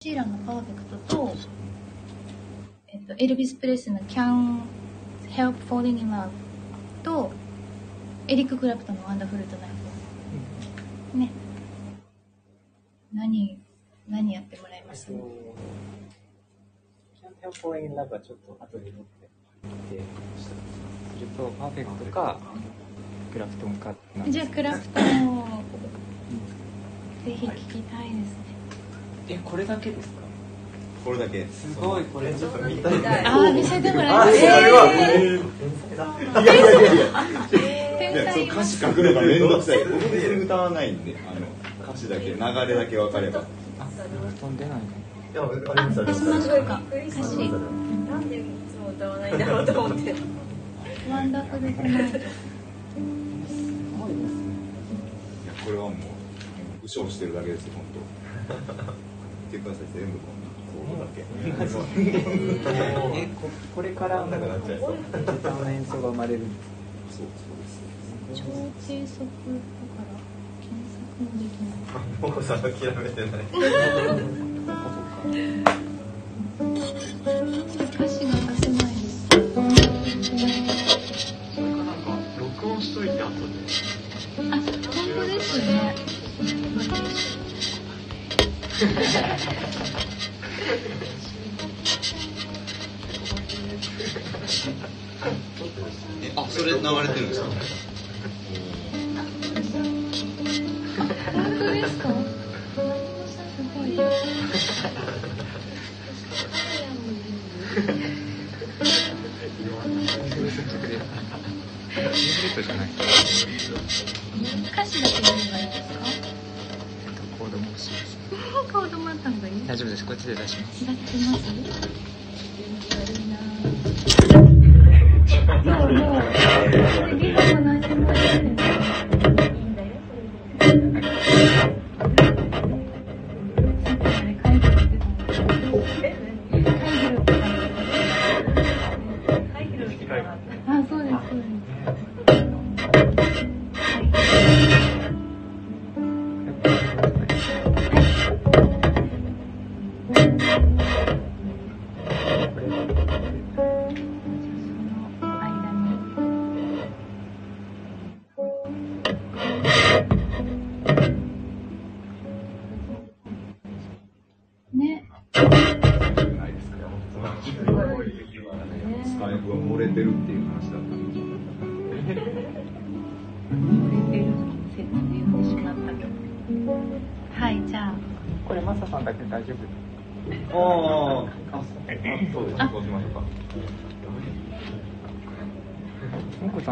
シーランのパーフェクトと、えっと、エルビス・プレスの Can Help Falling in Love と、エリック・クラプトンの Wonderful Tonight。ね。何、何やってもらいます？キャンペーンフォーインラブはちょっと後で乗ってでするとパーフェクトかクラプトンかじゃあ、クラプトンをぜひ聞きたいですね。えこれだけですか？これだけ。すごいこれ。ちょっと見たい。ああ、見せてもらいます。いやい天才そう歌詞書くのがめんどくさい。僕別に歌わないんであの歌詞だけ流れだけ分かれば。あ飛んでないかいや、私もそう。か。歌詞。なんでいつも歌わないんだろうと思って。ワンダフルトナイト。いやこれはもう後ろしてるだけですよ本当見てください全部こうだけえここれからもなくなっちゃいそうギターの演奏が生まれるんですそうそうです超低速だから検索もできない。もこさん諦めてない。歌詞が出せないです。それかなんか録音しといて後であ、本当ですね。えあそれ流れてるんですか？本当ですか。すご歌詞だけ読めばいいですコードも欲しいですか。コードもあった方がいい？大丈夫ですこっちで出します開けます。いいな。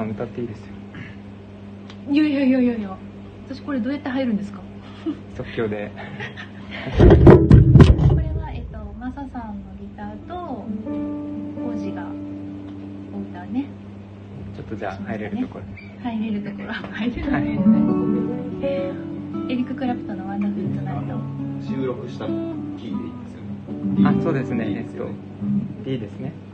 ん歌っていいですよいやいやいやいやいや。私これどうやって入るんですか？即興でこれは、えっと、マサさんのギターと、コジがお歌ね。ちょっとじゃあ入れるところ入れるところ。入れる入れるね。エリック・クラプトンのワンダフルトナイト。収録したキーでいいんですよねあそうですねえっと D ですね「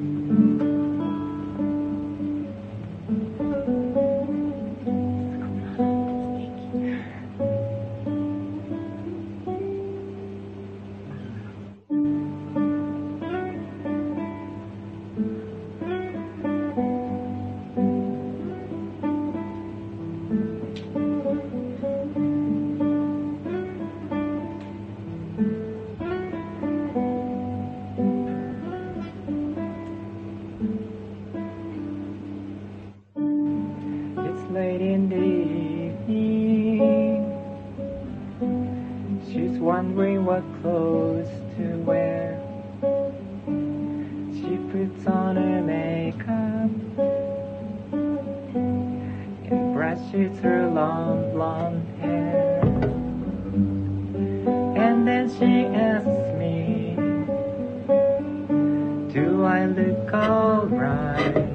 I look alright?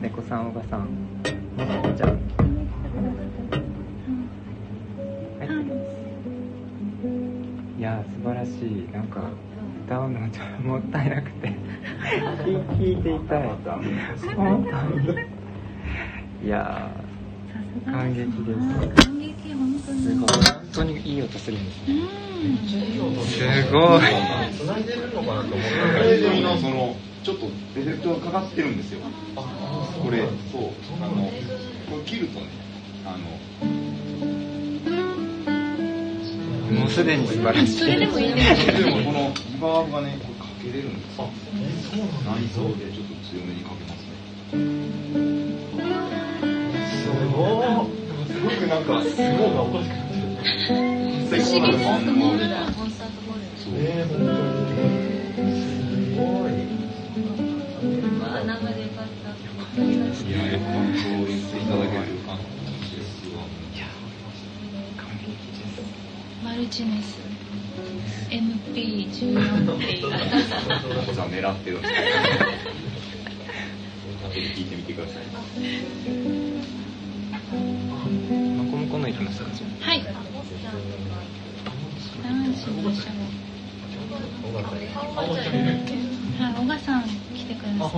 猫さん、小賀さん、もこちゃん、聞きに来てくださってはい。いやー素晴らしい。なんか歌うのちょっともったいなくて。聞聞いていたい本当に。いや感激です。感激本当にーすごい。本当にいい音するんですね。うん。すごい繋いでるのかなと思っ映像のそのちょっとエフェクトがかかってるんですよ。これそう。あのこれ切るとねあのもうすでに素晴らしいそれでもいいですでもこのリバーブがねこれかけれるんですよ。内臓でちょっと強めにかけますね。すごいすごくなんかすごいがおかしくなって。る不思議です。ねコンサートホー。ルそう。えー、本当にルチネス MP14P お子さん狙ってる聞い。てみてください。マコモコの行きますかはい。何しましょうはい。小賀さん来てくださいます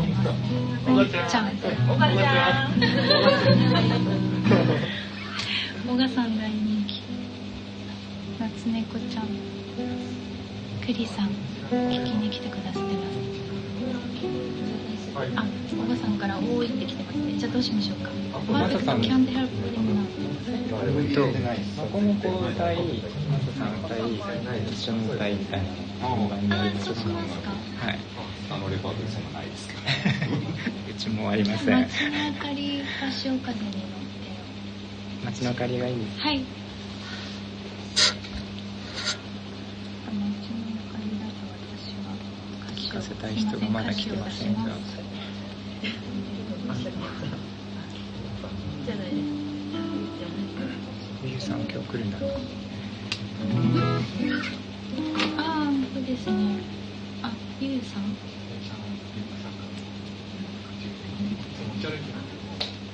小賀ちゃんちゃん。おばちゃん。小賀さん大人気夏猫ちゃんクリさん聞きに来てくださってますあおばさんから多いって来てますねじゃあどうしましょうかマサさん Can't help putting on うんと、マコモコ歌い、マサさん歌い、一緒の歌いみたいなあそうしますかはい。あのレパートリーそんなないですけどうちもありません。街の明かりが潮風に乗って街の明かりがいいです。はい街の明かりだと私は歌詞を聞かせたい人がまだ来てませんが。じゃないですゆうさん今日来るんだろう。ああそうですねあゆうさん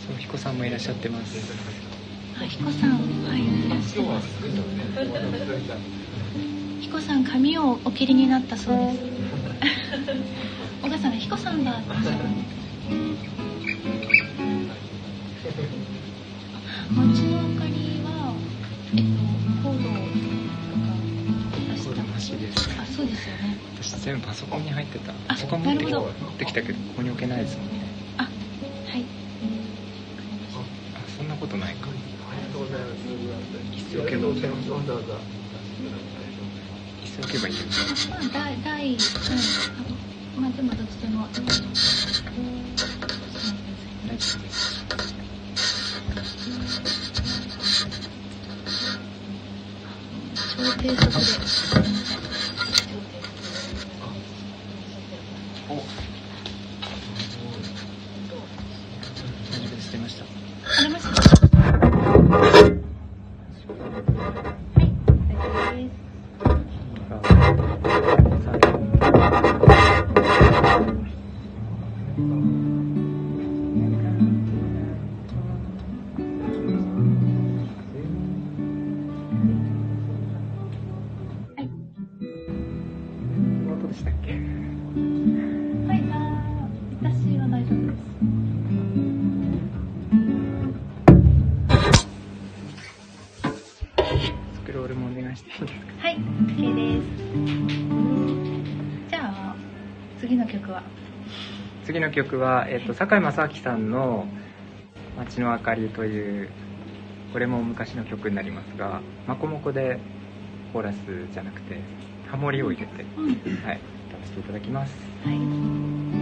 そう、彦さんもいらっしゃってます。あ彦さんはいいらっしゃいます彦さん髪をお切りになったそうです お母さんが彦さんだっ街の明かりはえっとコードとか出しそうたらしいです。あそうですよね私全部パソコンに入ってた。あパソコン持ってきてきたけど、ここに置けないですもんね。あはいあ、そんなことないか。一生懸命わざわざしておけばいいよ。まあ第第うん。まあでもどっちでも大丈夫です。超低速で。曲は、えっと、堺正明さんの「街の明かり」というこれも昔の曲になりますがマコモコでコーラスじゃなくてハモリを入れて、うん、はい、歌わせていただきますはい。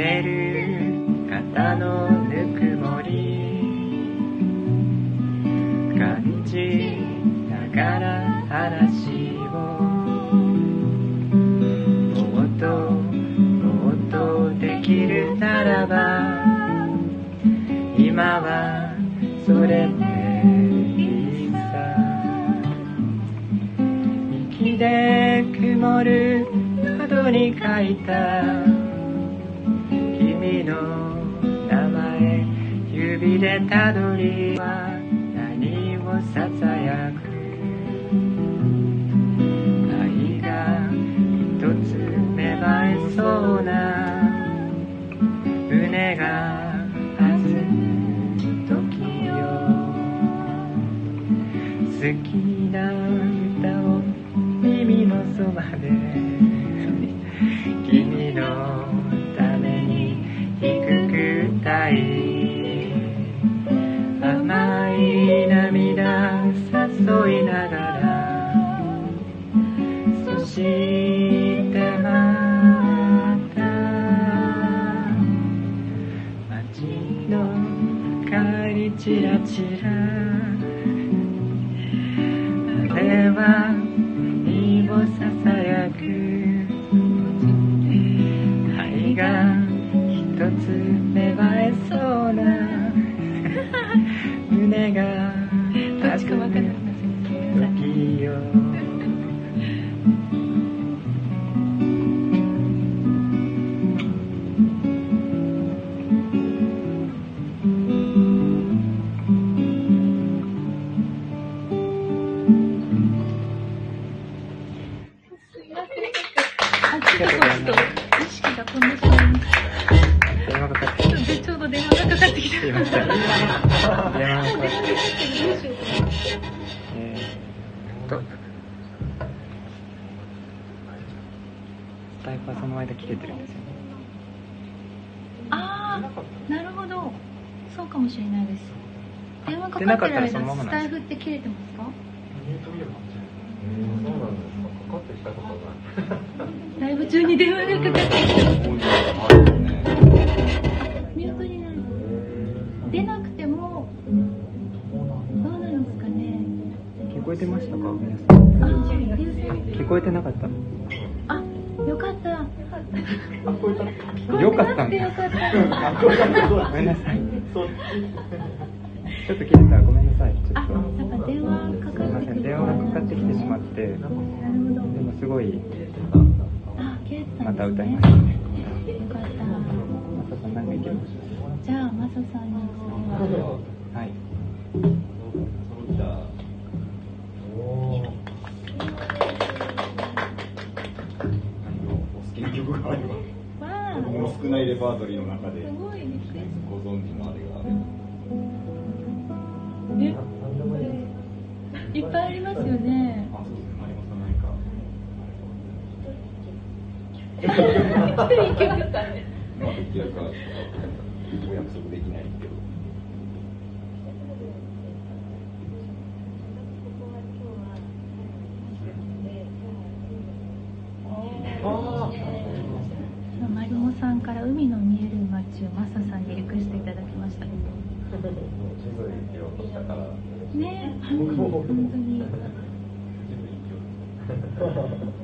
濡れる肩のぬくもり。感じながら話を。もっともっとできるならば。今はそれでいいさ。息で曇る窓に書いた。でたどりは何をささやく愛が一つ芽生えそうな胸が弾む時よ。好き歌いましたね。よかった。マサさんなんか行きましょう。じゃあマサさんに。っていけね。まあ、かお約束できないけど。マリモさんから海の見える街をマサさんにリクエストいただきました。ね、本当に。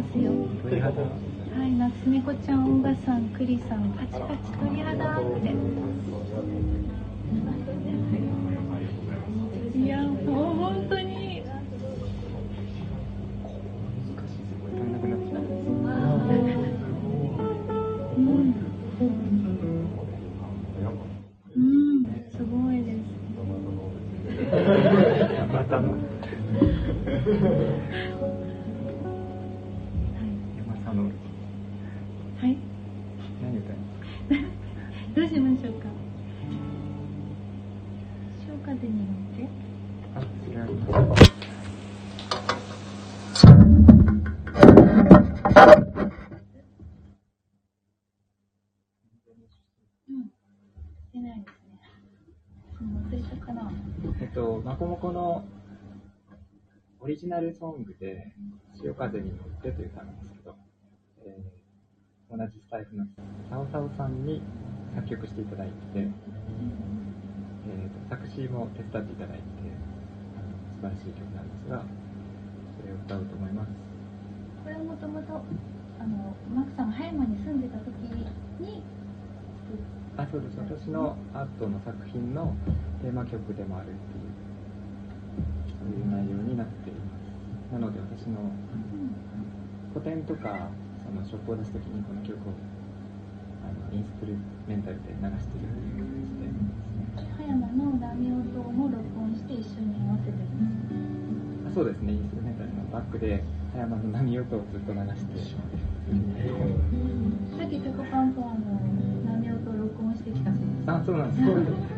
ますよ。はい、夏猫ちゃん、オガさん、クリさん、パチパチ鳥肌って。いや、もう本当に。オリジナルソングで、潮風に乗ってという歌なんですけど、えー同じスタイフのサオサオさんに作曲していただいて、えーと作詞も手伝っていただいて、素晴らしい曲なんですが、それを歌おうと思います。これはもともと、あの、マクさんが葉山に住んでた時に。あ、そうです。私のアートの作品のテーマ曲でもあるっていう、そういう内容になっています。なので私の古典とかそのショップを出すときにこの曲をあのインストゥルメンタルで流しているという形で葉山の波音も録音して一緒に合わせてるんです。あそうですねインストゥルメンタルのバックで葉山の波音をずっと流してさっきタコパンポンの波音を録音してきたそうです。あそうなんです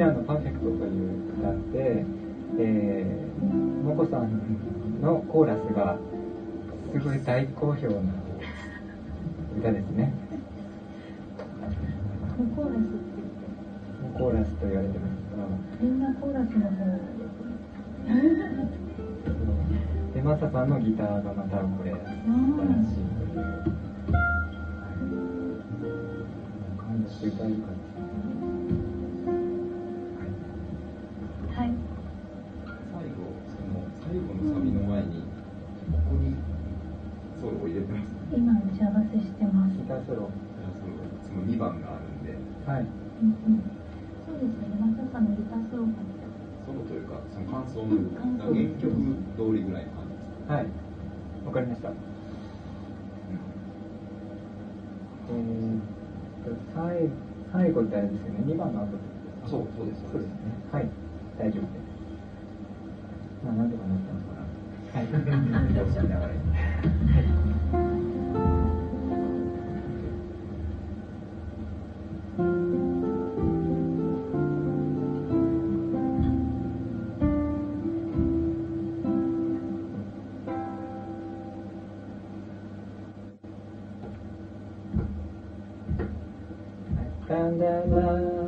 ランのパーフェクトという歌で、えー、モコさんのコーラスがすごい大好評な歌ですね。コーラスってコーラスと言われて。ますみんなコーラスの方？が、で、マサさんのギターがまたこれ、素晴らしいますギターソロ。そのその2番があるんではい。うんうんそうですねマサさんのギターソロがソロというかその感想の感想原曲通りぐらいの感じですはい。わかりました。えーと、最最後ってあれですよね。2番の後あそうそうですそうですね。はい。大丈夫です。まあ、なんとかなったのかな。はい。どう し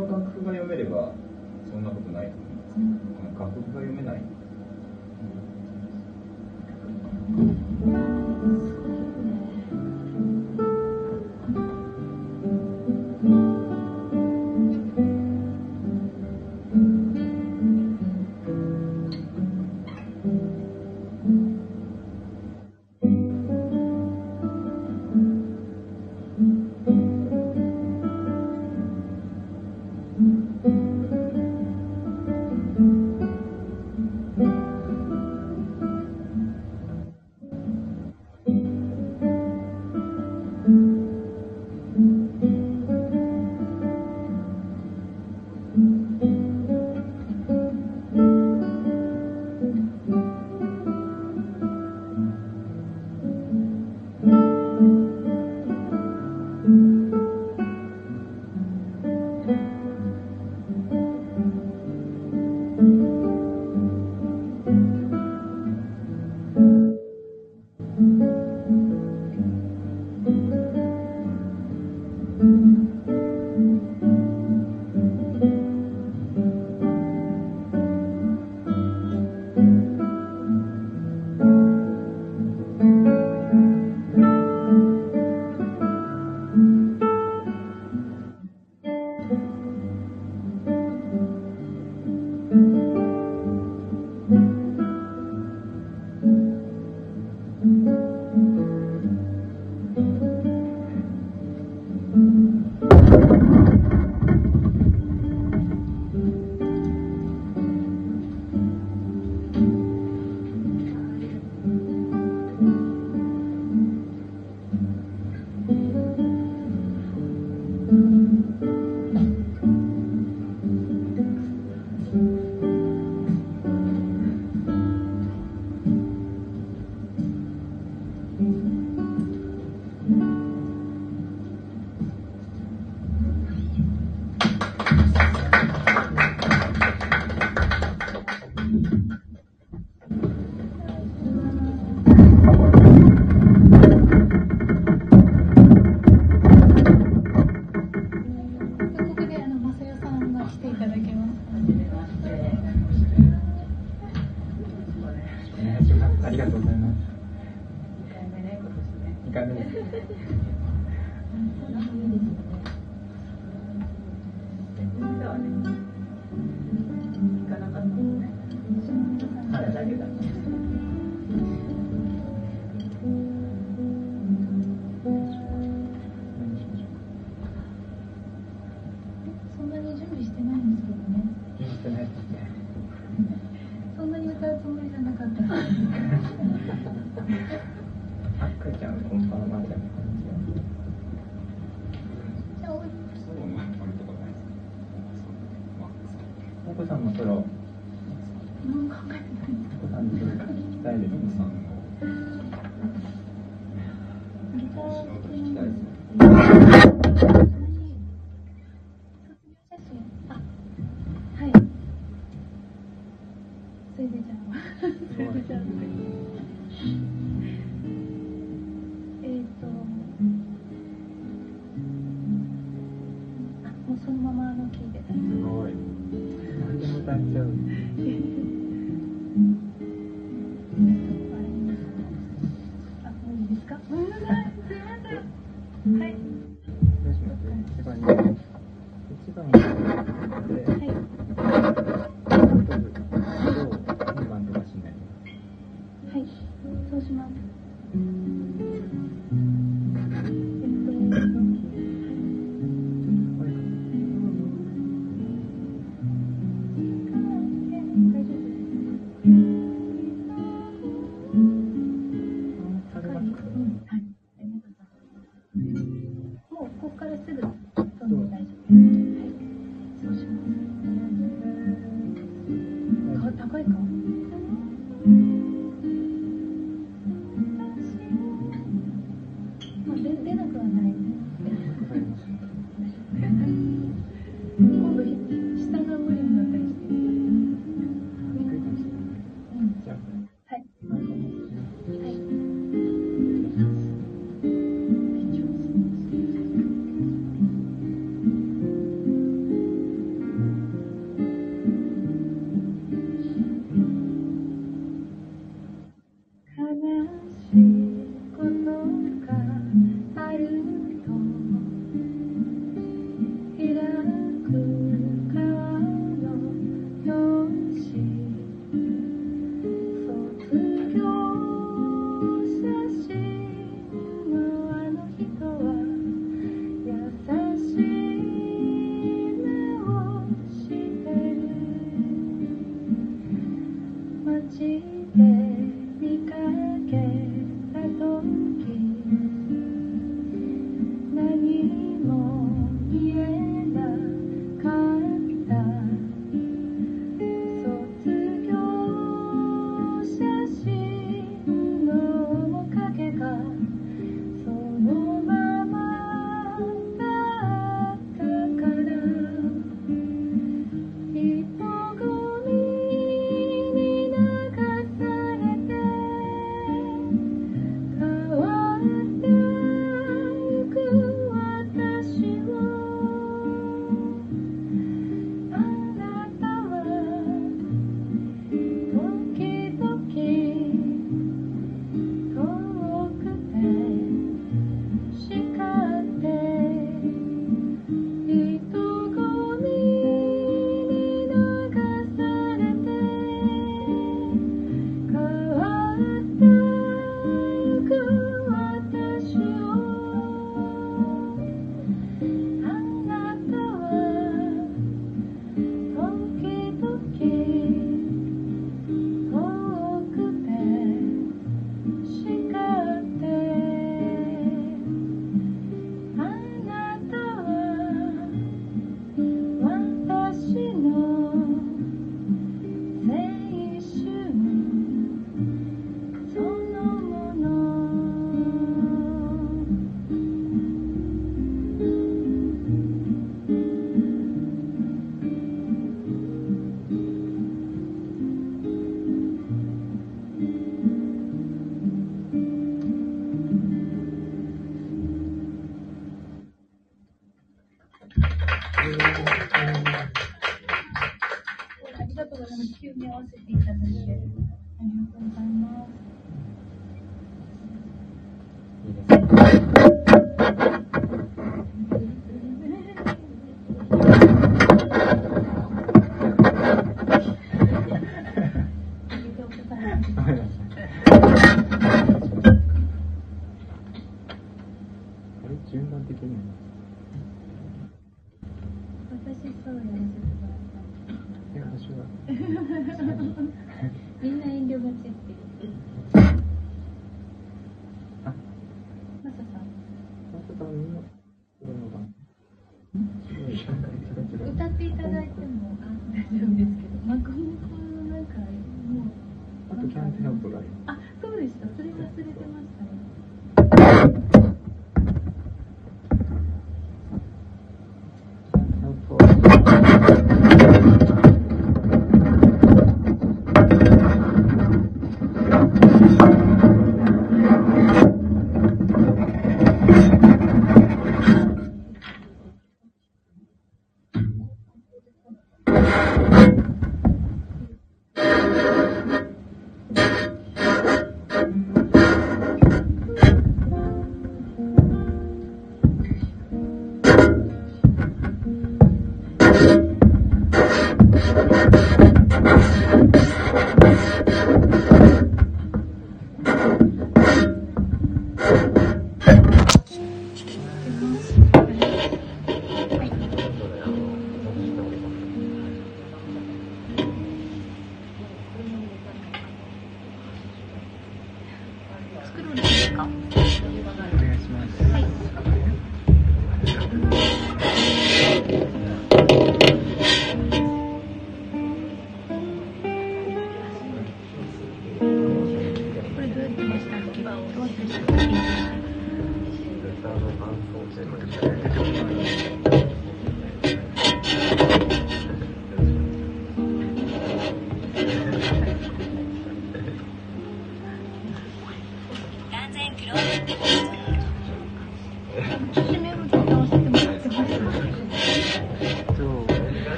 の楽譜が読めればそんなことないと思います、うん、楽譜が読めない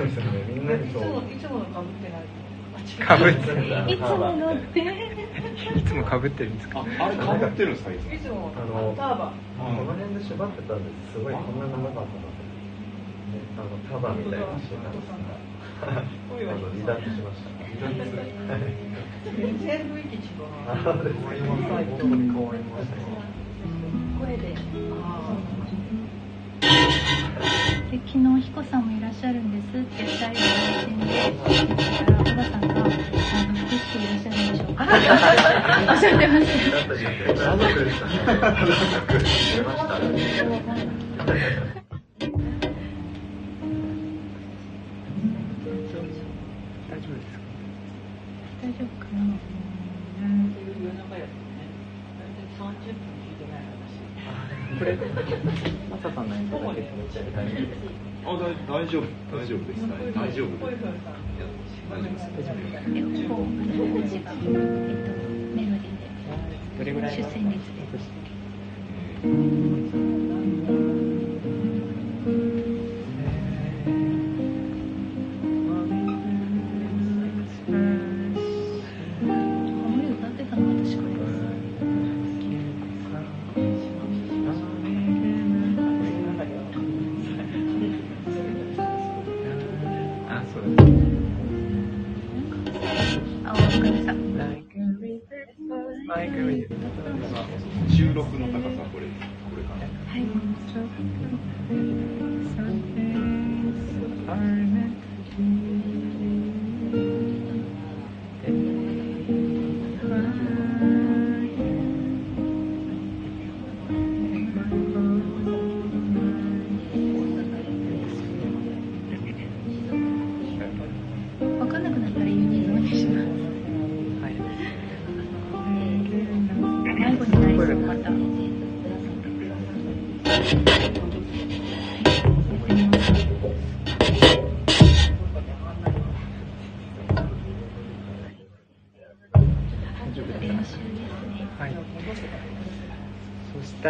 そうですよね、みんなにそう。いつものかぶってない。かぶってるいつものって。いつもかぶってるんですか？あれかぶってるんですか、いつも。いつもあのターバン。この辺で縛ってたんですすごいこんな長かったなと思って、ね、あの束みたいなしてたんですがあの離脱しました全然雰囲気違う。変わりましたね声で。昨日彦さんもいらっしゃるんですって二人で配信で言ったらおばさんが「あの福していらっしゃるんでしょうか?」おっしゃってました。家族でしたね家族出ましたね大丈夫ですか大丈夫かな？あ。夜中やってね。大体三十分聞いてない話。これマサさんの演奏だけで大丈夫ですあ、だ大丈夫、大丈夫です。大丈夫声です。大丈夫です。でこう私がえっとメロディどれぐらいーで主旋律で。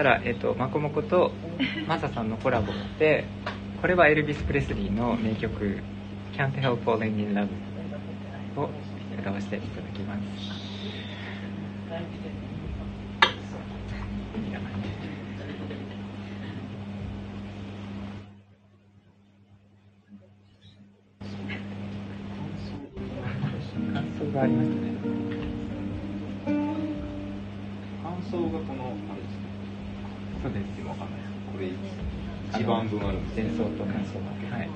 たら、えっと、まこもことマサさんのコラボでこれはエルビス・プレスリーの名曲「Can't Help Falling in Love」を歌わせていただきます。演奏と感想。はい。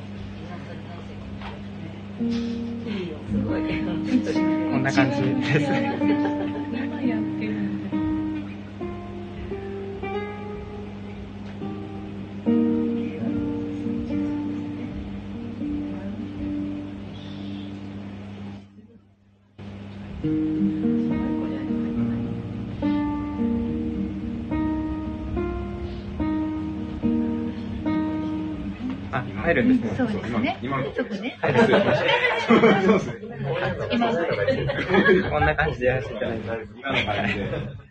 こんな感じですね。とくね。こんな感じでやらせていただいて。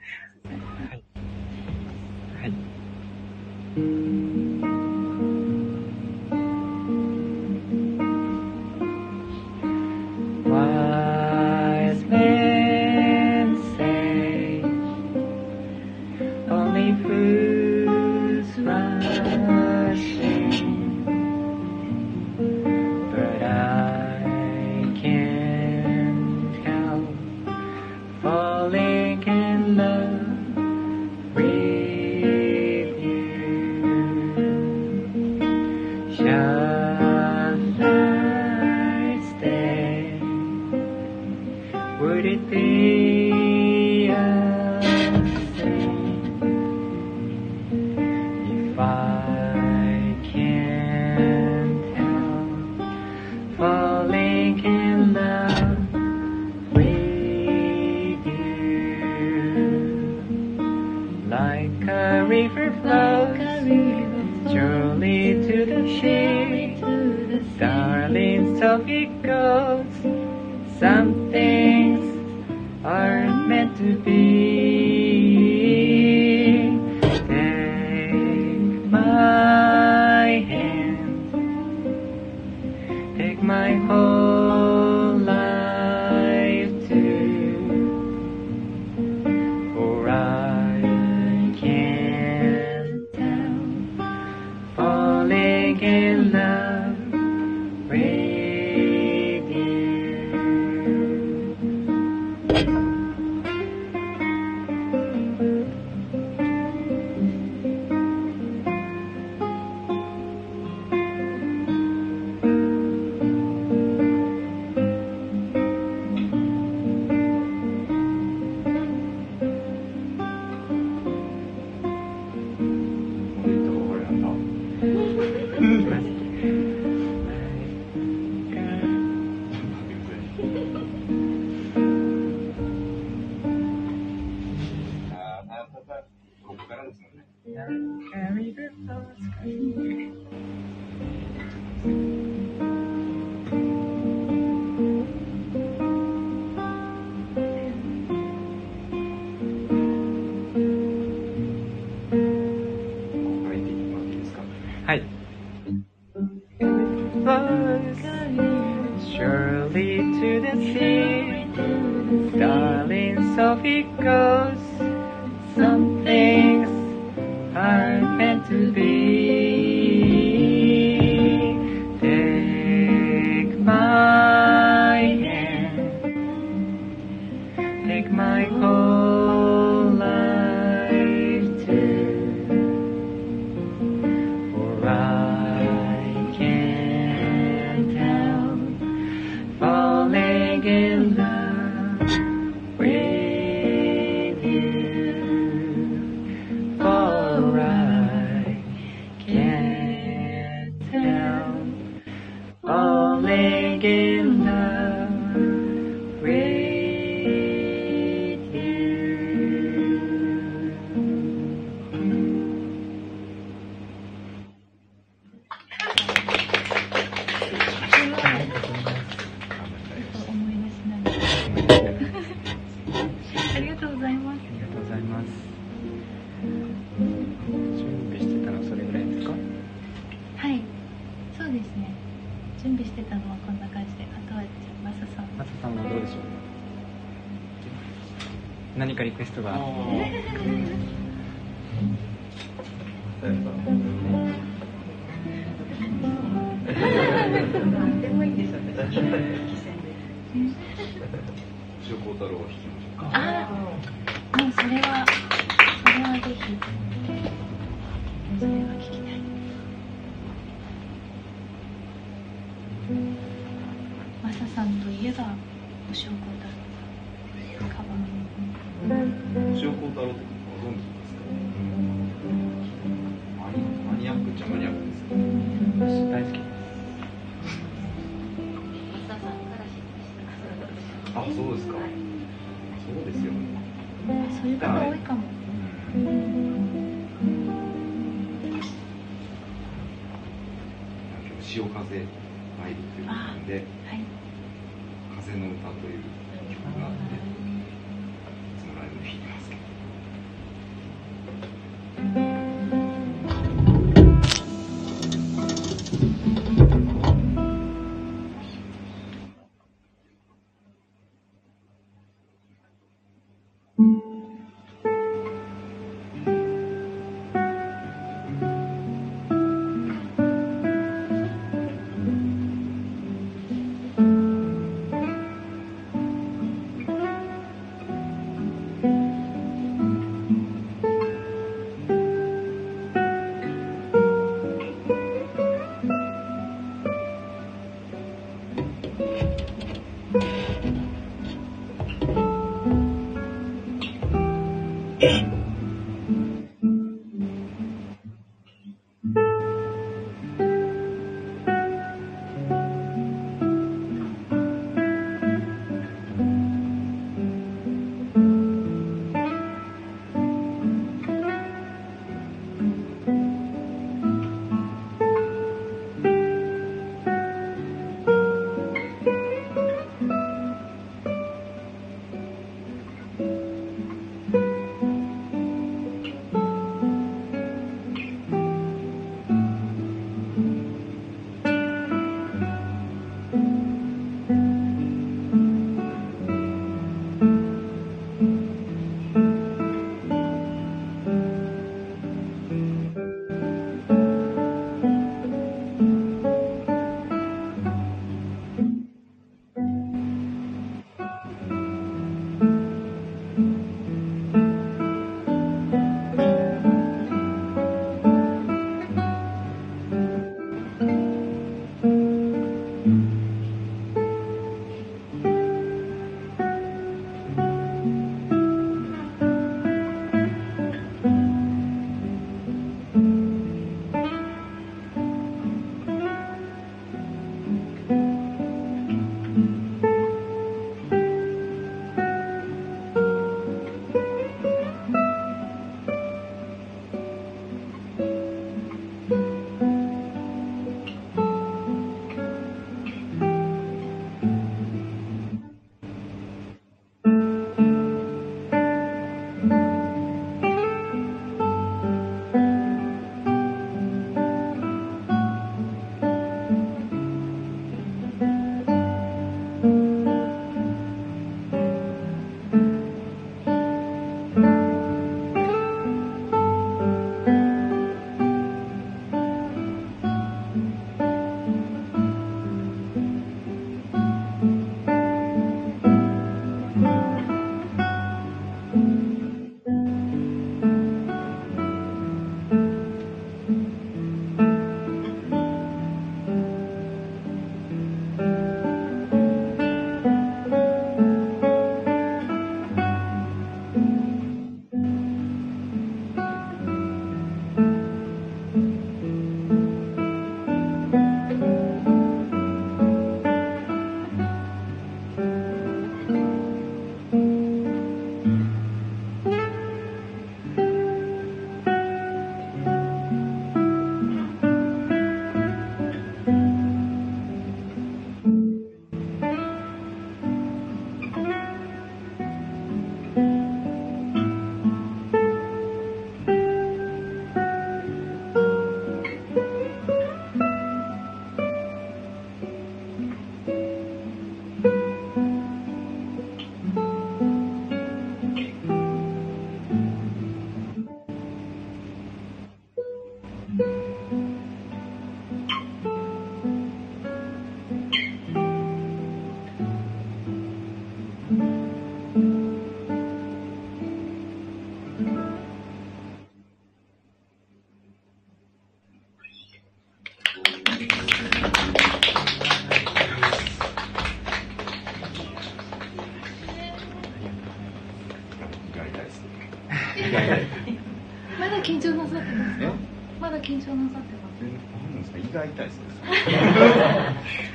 が痛いです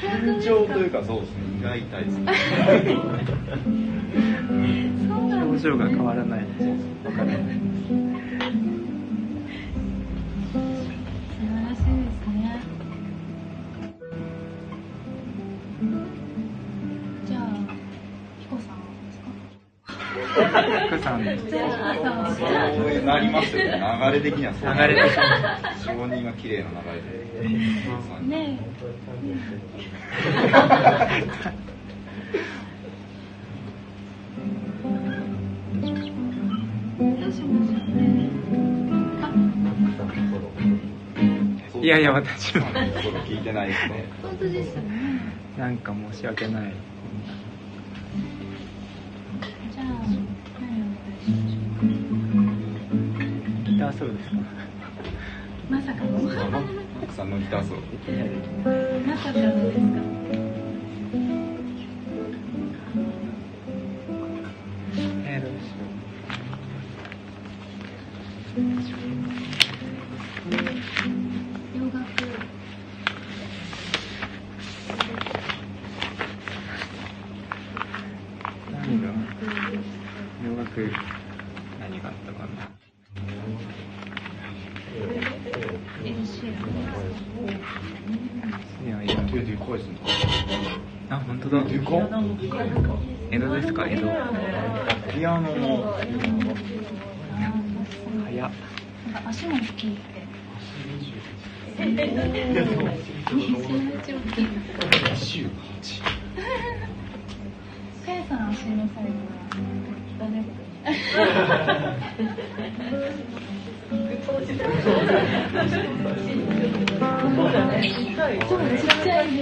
緊張というかそうですね胃が痛いですそうなんです表情が変わらない。わか？らない。素晴らしいですねじゃあうなりますよね流れ的にはそうれ的に。承認が綺麗な流れでね。えいやいや、私も。聞いてないですね。本当でなんか申し訳ない。じゃあ何をお願い。しましょギターソロですか。うまさかのさんのギターソロ。まさかのですか？で江戸ですか？江戸。ピアノも早っ。足も大きいって。めちゃめちゃ大きい。28かやさん足のサイズは誰そうちっちゃい。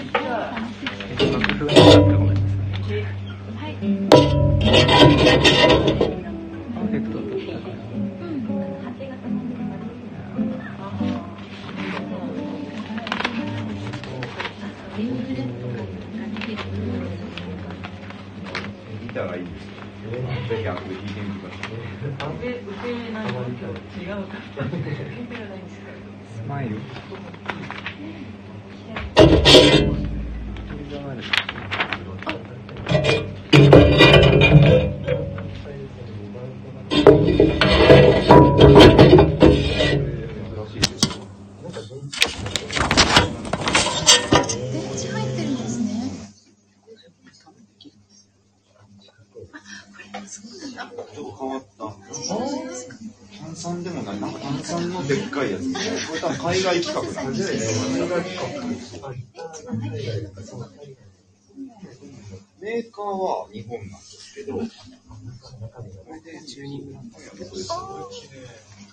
は日本なんですけどこれでチューニングなんかやると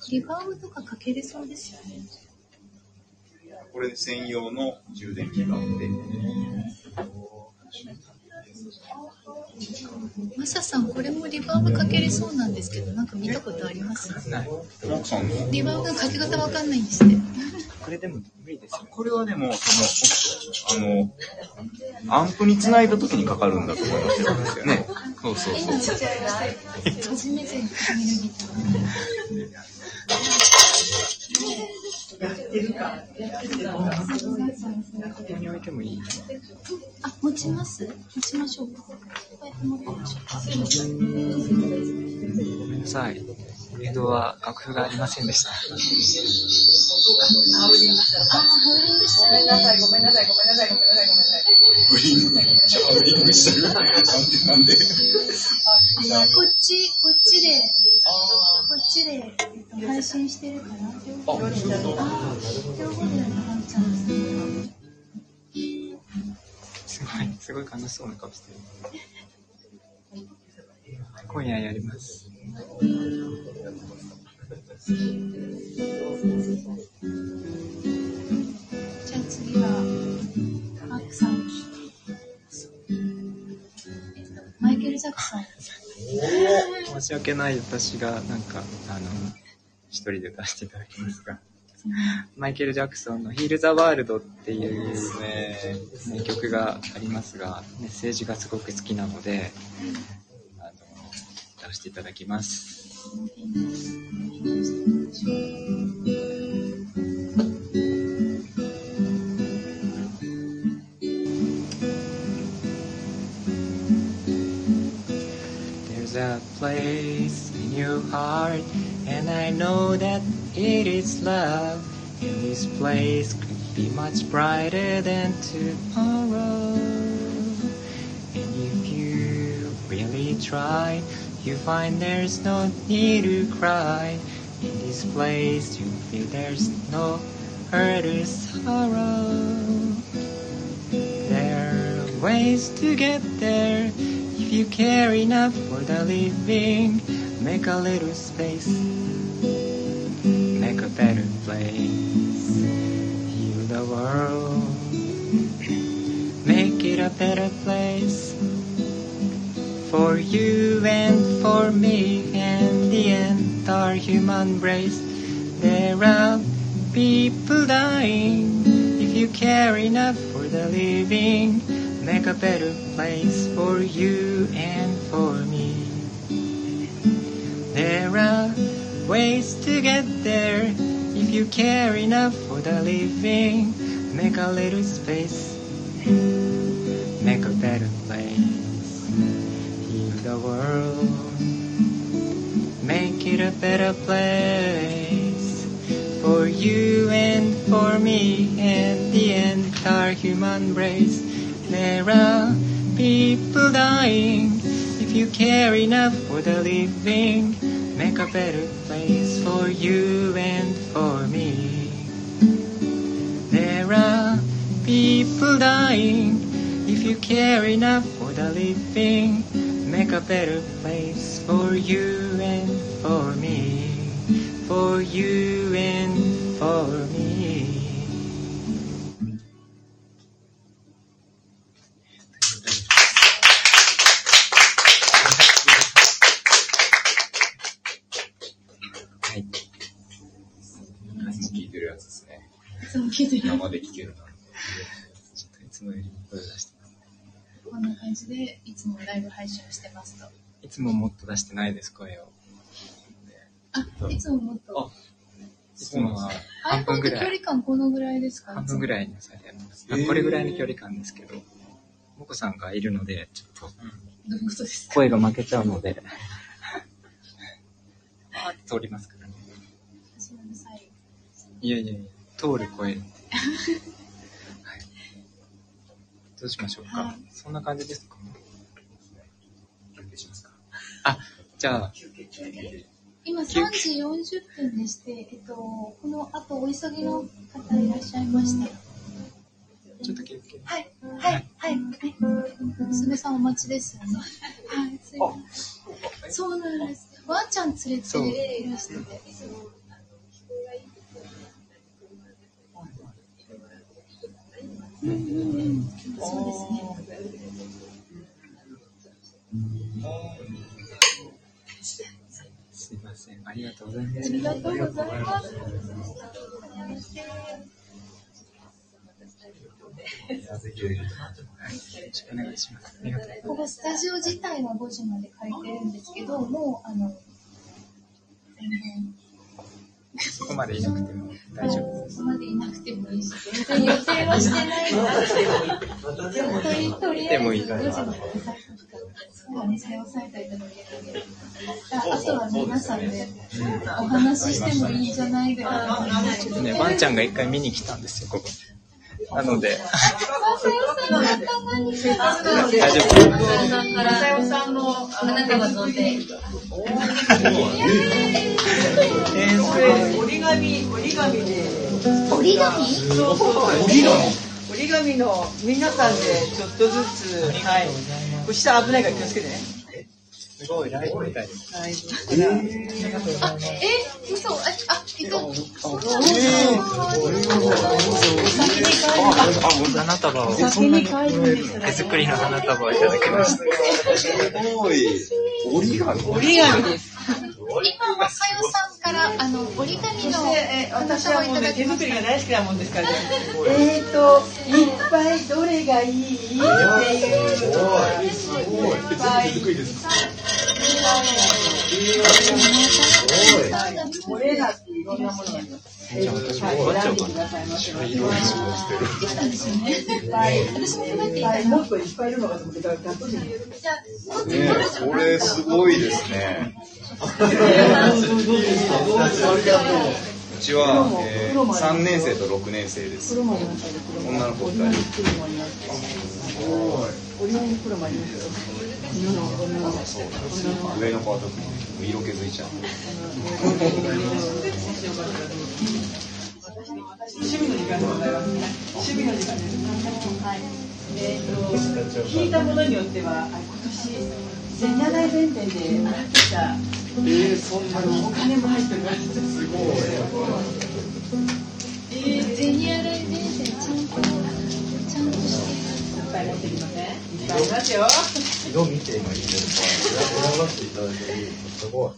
リバーブとかかけれそうですよね。これ専用の充電器があってマサさん、これもリバーブかけれそうなんですけど、なんか見たことあります？リバーブのかけ方わかんないんですって。これでも無理ですよ。これはでもそのあのアンプにつないだ時にかかるんだと思いますよねそうそうそう初めて見るギター。ここに置いてもいいあ、持ちます？持ちましょうか。こうやって持ってみましょうか。ごめんなさい。江戸は楽譜がありませんでした。あ、ごめんなさい。ごめんなさい、ごめんなさい、ごめんなさい、ごめんなさい、リングじゃあウリングしてるなんでなんであの、こっち、こっちで、こっちで、えっと、配信してるかなあ、両方でやられちゃうんですごい、すごい楽しそうな顔してる。今夜やります。じゃあ次は、マックさん。マイケル・ジャクソン。申し訳ない私が、なんか、あの、一人で出していただきますが。マイケル・ジャクソンの「ヒール・ザ・ワールド」っていうね名曲がありますが、メッセージがすごく好きなので、あの出していただきます。 There's a place in your heart, and I know that it is love. And this place could be much brighter than tomorrow. And if you really try, you find there's no need to cry. In this place, you feel there's no hurt or sorrow. There are ways to get there if you care enough for the living. Make a little space, make a better place. Heal the world, make it a better place for you and for me and the entire human race. There are people dying. If you care enough for the living, make a better place for you and for me. There are ways to get there. If you care enough for the living, make a little space, the world, make it a better place for you and for me and the entire human race. There are people dying. If you care enough for the living, make a better place for you and for me. There are people dying. If you care enough for the living, make a better place for you and for me. For you and for me. はい。いつも聞いてるやつですね。そう聞いてる生で聞けるなんて。ちょっといつもより。こんな感じでいつもライブ配信をしてますといつももっと出してないです、声を。あいつももっと？いつもは半分ぐらい、離感このぐらいですか？半分ぐらいにされてます。あこれぐらいの距離感ですけど、もこさんがいるので、ちょっとどういうことですか？声が負けちゃうので、あ通りますからね。いやいやいや、通る声。どうしましょうか？はいそんな感じですか？休憩しますか。あ、じゃあ、今3時40分でして、えっと、この後お急ぎの方いらっしゃいまして。ちょっと休憩。はい、はい、はい。娘さんお待ちですよね。はい、すいません。そうなんです。ワンちゃん連れていらしてて。うんうん、そうですね。すいません。ありがとうございます。ありがとうございます。よろしくお願いします。ここスタジオ自体は5時まで借りてるんですけど、もう、あの、全然、そこまでいなくても大丈夫です。そこまでい。なくてもい。い。し、全然予定はしてない。から、とりとりあえず5時までそうはね、さよされたりとかああとは皆さんでお話ししてもい。い。んじゃない。ぐらい。ね、ワンちゃんが一回見に来たんですよ、ここ。なので、あ、さよさんがたまに来た大丈夫。さよさんの花束ので、えー、すごい。折り紙、折り紙で、折り紙そうそう、折り紙折り紙の皆さんでちょっとずつ、はい。下危ないから気をつけてね。すごい、ライブみたいです。はい。あ、え、嘘、あ、あ、えっと、そうなん花束を、先に帰るんです手作りの花束をいただきました。すごい。折り紙折り紙です。今はさよさんから、あの、折り紙の私はもうね、束をいただき手。作りが大好きなもんですからね。えーと、いっぱぱいどれがいいっていうい。いっぱい手作りですかこれらっていろんなものがあります。はい、選ん。でくださいませ。いっぱい、いっぱい、もっといっぱいいるのかと思って、がっとり。ねこれすごいですね。うちは、えー、3年生と6年生です。女の子女の2人。す。オリオン黒もありますよ。女の女の女の上の子は特に色気づいちゃう。趣味の時間でございます。趣味の時間です。はい。えっ、ーと聞いたものによってはあ今年全長大弁天でもらってきた。えー、そんなお金も入ってるらしいです。すごい。えー、ゼニアライ弁天ちゃんとちゃんとしていっぱい持ってきませありますよ。色見て今いいですか選ばせていただいていいですごい。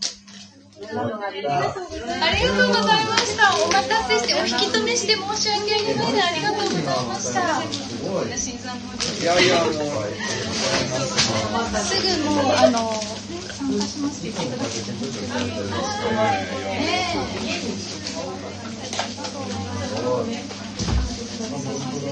ありがとうございました。お待たせして、お引き止めして申し訳ありません。ありがとうございました。いやいや、もう、すぐもう、あの、参加しますって言ってください。ねこ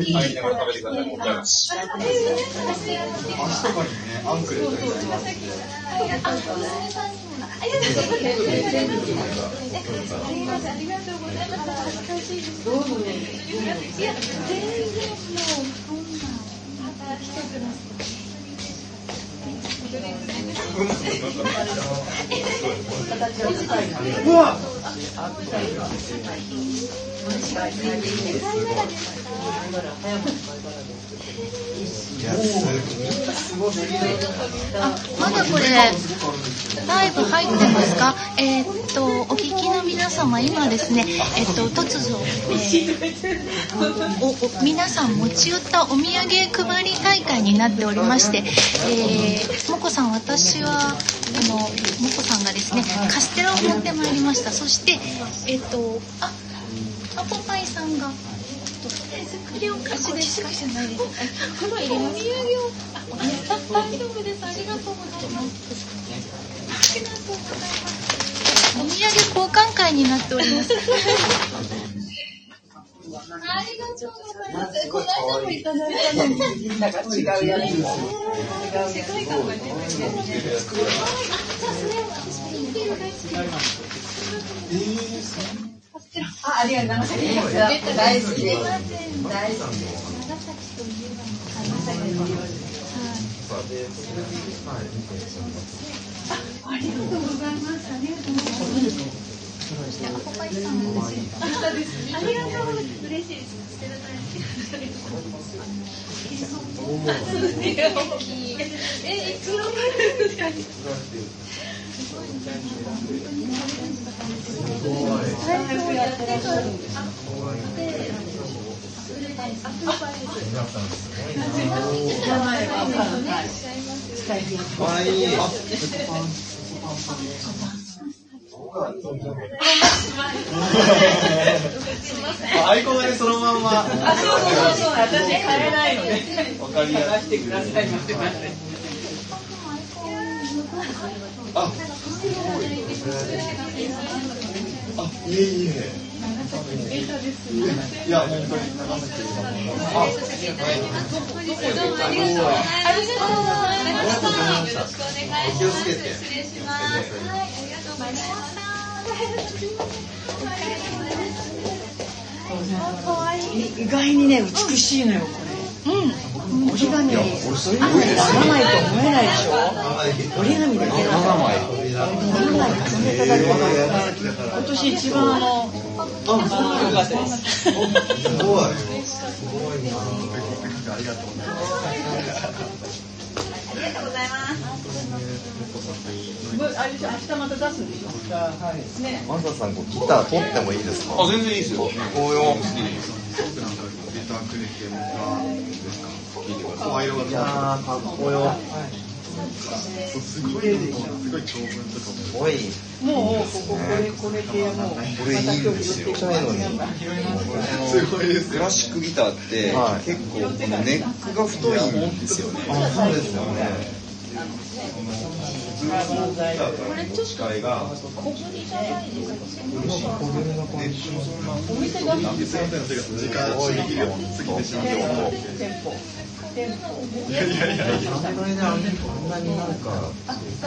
い。入りながら食べてください。もったいない。足足とかにね、アンクレットみたいな。あ、りがとうございます。どうもね。いや、全然もう、こんな、また来てください。うわ。まだこれ、ライブ入ってますか？えーっと、お聞きの皆様、今ですね、えっと、突如、えーおお皆さん持ち寄ったお土産配り大会になっておりまして、えー、もこさん、私は、あの、もこさんがですね、カステラを持ってまいりました。そして、えっと、あ、アポパイさんが、手作りお菓子ですかじゃないです。このお土産を、あ、大丈夫です。ありがとうございます。ありがとうございます。お土産交換会になっております。ありがとうございます。この間もいただいた。なんか違うやつ。世界観が。あ、あ。りがとうございます。大好きです。大好きです。長崎といえば長崎のはい。ありがとうございます。ありがとうございます。アポパイさんもですね。ありがとうございます。嬉しい。か。わい。い。アイコンがね、そのまんま。あ、そうそうそう。私変えないので。わかりや探してください。あ、いえいえ。いや、本当に長崎で今。あ、どうもありがとうございました。ありがとうございました。よろしくお願いします。意外にね、美しいのよ、これ。うん。折り紙に、あんなにならないと思えないでしょ折り紙できない。七枚。7枚重ねただけで今年一番あの、あ、良かったです。すごいすごいな。ありがとうございます。りがとうございます。明日また出すんでしょ。はい。ね。マサさん、こうギター取ってもいいですか？あ、全然いいですよ。およ。声色がいやー、かっこよ。すごい、すごい長文とかすごい。もうこここれこれ系もうこれいいんですよ。すごいですクラシックギターって、はい結構このネックが太いんですよね。あ、そうですよね。これちょっと機械が小ぶりじゃないですか？お店がなんで先生の手が時間締め切りを過ぎてしまってもいやいやいやいやあんなにあんなんか、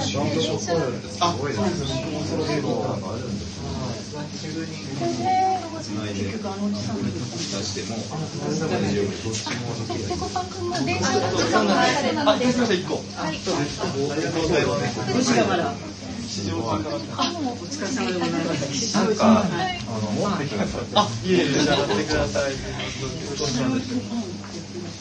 す、ごいです。ね。ソロギターがあす。つないで出してもペコパ君も電車の時間がされたのです。みません、ありがとうございます。どっちがまだ市場さん。でございます。か、あの、持ってきました。あ、いえいえ、召し上がってください。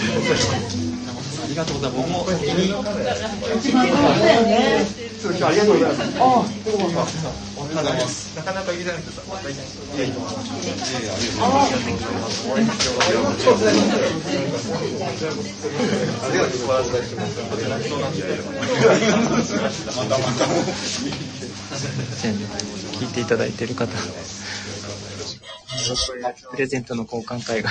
けど。YouTube もなんか全部いろいろやってますねはい、いっぱいやってますインね。スタもなんでライブもすすごい。ごいありがとうございました大丈夫ですかありがとうございます。ありがとうございます。あ、りがとうございます。なかなか行きたいんです。ありがとうございます。またまた。聞いていただいている方プレゼントの交換会が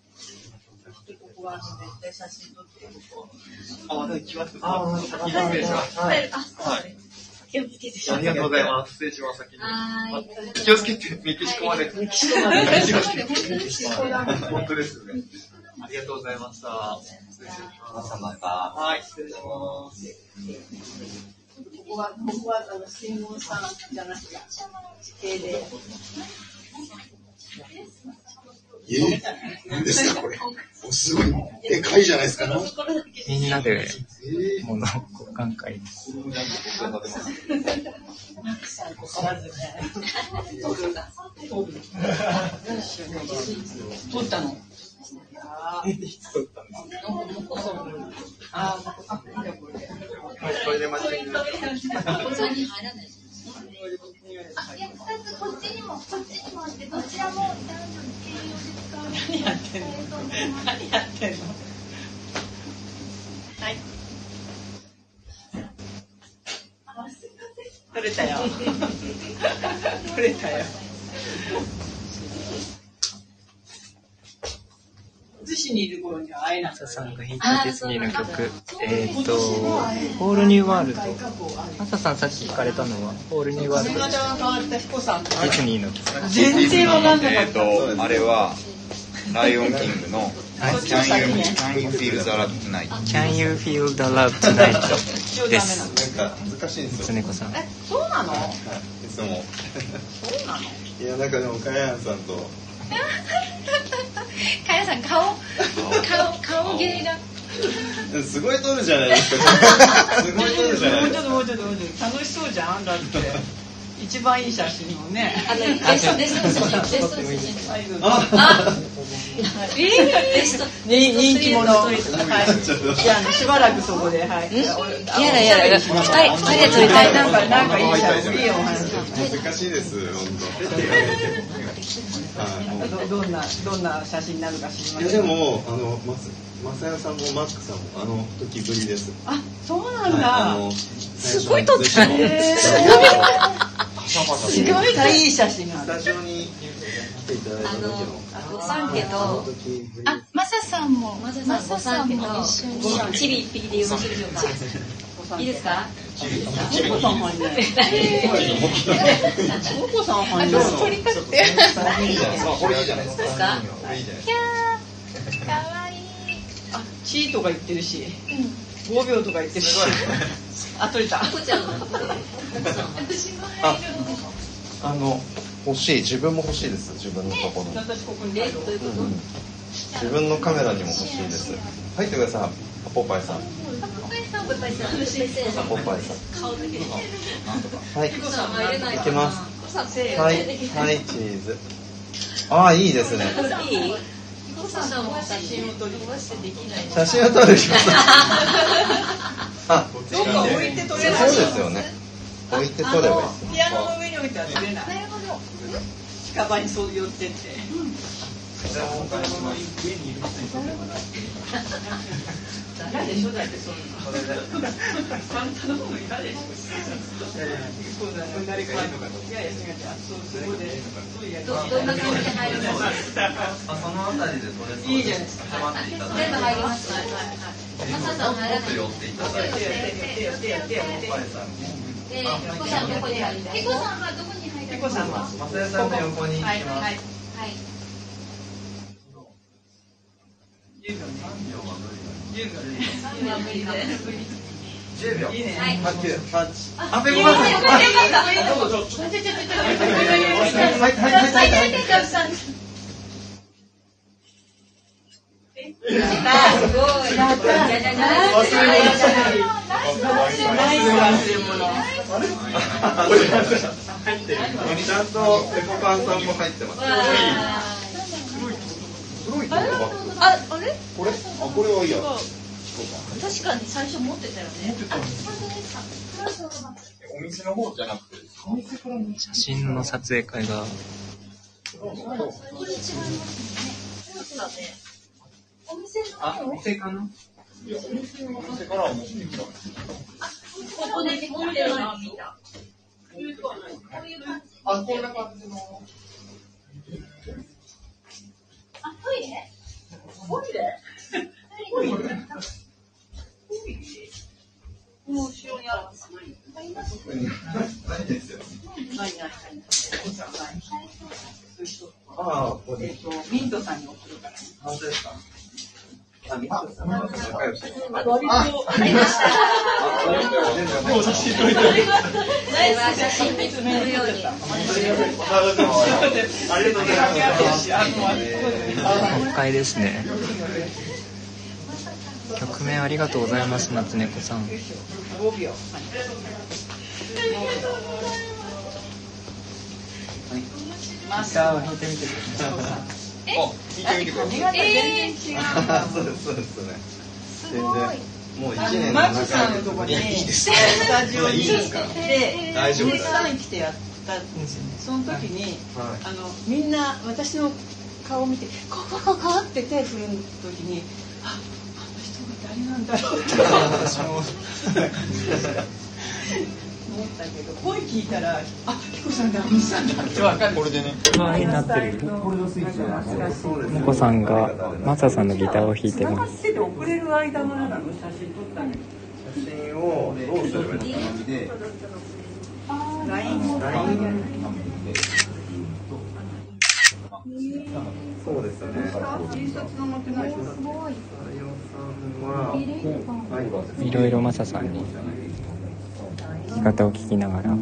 ここは絶対写真撮ってあ、また来ます。あ先に失礼します。はい。はい。気をつけてありがとうございます。失礼します。先に。はい気をつけて、メキシコまで。メキシコまで。本当です。よね。ありがとうございました。失礼します。またはい、失礼します。ここはここはあの新聞さんじゃなくて地形でえー、何ですかこれ？おすごい、でかいじゃないですか。なんみんなでえー、物交換会。撮ったの。ああ、これで。これつこっちにもこっちにもあってどちらも男女兼用で使う何やってんの？何やってんのはい。取れたよ。取れたよ。逗子にいる頃には会えなかった。マサさんが弾いたディズニーの曲えっ、と「ホールニューワールド」マサさんさっき聞かれたのは「ホールニューワールド」姿が変わった彦さん。ディズニーの曲全然わかんなかえっった。と、あれは、ライオンキングの、はい Can you, can you feel the love tonight?「Can you feel the love tonight」ですの。なんか、難しいんですよ。え、そうなのいつも。そうなの？いや、なんかでも、かやんさんと、かやさん顔 顔顔芸がすごい撮るじゃないですか。すごい撮るじゃないもうですか。ちょっともうちょっともうちょっと楽しそうじゃんだって一番いい写真をねあのベストベストの写真ベストの写真最後にあえー、ベスト人人気者はいちょっとじゃあしばらくそこではいやだやだ二人二人で撮りたいなんかなんかいい写真いいお話難しいです、本当。はい。どどんなどんな写真になるか知りまいやせんでも、あの、まさ、まさやさんもマックさんも、あの時ぶりです。あそうなんはい、すごい撮ってたねすごいいい写真があるスタジオにていただいた時の。マサさんも。マサさんご三家と一緒に。チビ一匹でよろしいでしょうか。いいですか？モコさん入んない。モコさん入んない。私取りたくて。これいいじゃないですか。これいいじゃないですキャー。かわいい。あ、チーとか言ってるし。5秒とか言ってるし。あ、取れた。コちゃんの。私も入るの。あの、欲しい。自分も欲しいです。自分のところ。自分のカメラにも欲しいです。入ってください。ポパイさん。はい。いけます。はい。はい、チーズ。ああ、いいですね。いい？ピコさんも写真を撮りましてできない。写真を撮る人。あ、どっか置いて撮れない。そうですよね。置いて撮ればいい。ピアノの上に置いては撮れない。近場にそう寄ってって。嫌でしょだってそんな。簡単なもの嫌でしょ。そうだね。誰かい。るのかい。やい。や違う違う。そうそこでそうい。やどどんな感じで入りますか。そのあたりでそれい。い。じゃない。ですか。全部入ります。はい。はい。はい。マサさん入らない。寄ってい。ただい。て。やってやってやってやってやって。で、ピコさんどこに入りたい。ピコさんはどこに入るピコさんは。マサヤさんの横に行きます。はい。はい。はい。10秒。いいね。はい。八。あ、ペコマさん。どうぞ。ちょちょちょちょ。はいはいはいはいはい。すごい。ちゃんとペコパンさんも入ってます。黒いとこバッグ。あ、あれ？これ？あ、これはいいや。確かに最初持ってたよね。お店の方じゃなくて。写真の撮影会がこれ違いますね。お店のあ店かな？お店からは持ってきた。ここで持ってるのは見た。あ、こんな感じの。あ、トイレ？トイレ？もう後ろにある。ないですよ。ないない。ああ、ここに。えっとミントさんに送るから。本当ですか。あ、ミカさんは仲良し。割とありました。もう写真撮りたい。写真見つめるように。ありがとうございます。国会ですね曲名ありがとうございます夏猫さん5秒。マスターを弾いてみてくださいあ、聞いてみてください。髪型全然違う。そうです、そうですね。す。ごい。もう一あ年のさん中のとこにスタジオにいいですかで大丈夫ですディレクターに来てやったんですよね。その時に、はいあのみんな私の顔を見て「ここここ」って手振る時に「ああの人が誰なんだろう」って 思ったけど声聞いたら「あピコさんだミさんだ」って分かる。これでね。前になってるもこさんが。マサさんのギターを弾いてます。ってて遅れる間の中の写真撮ったの写真をどうすればいいのかで、LINE そうですね。T シャツの持ってないろいろマサさんに。弾き方を聞きながら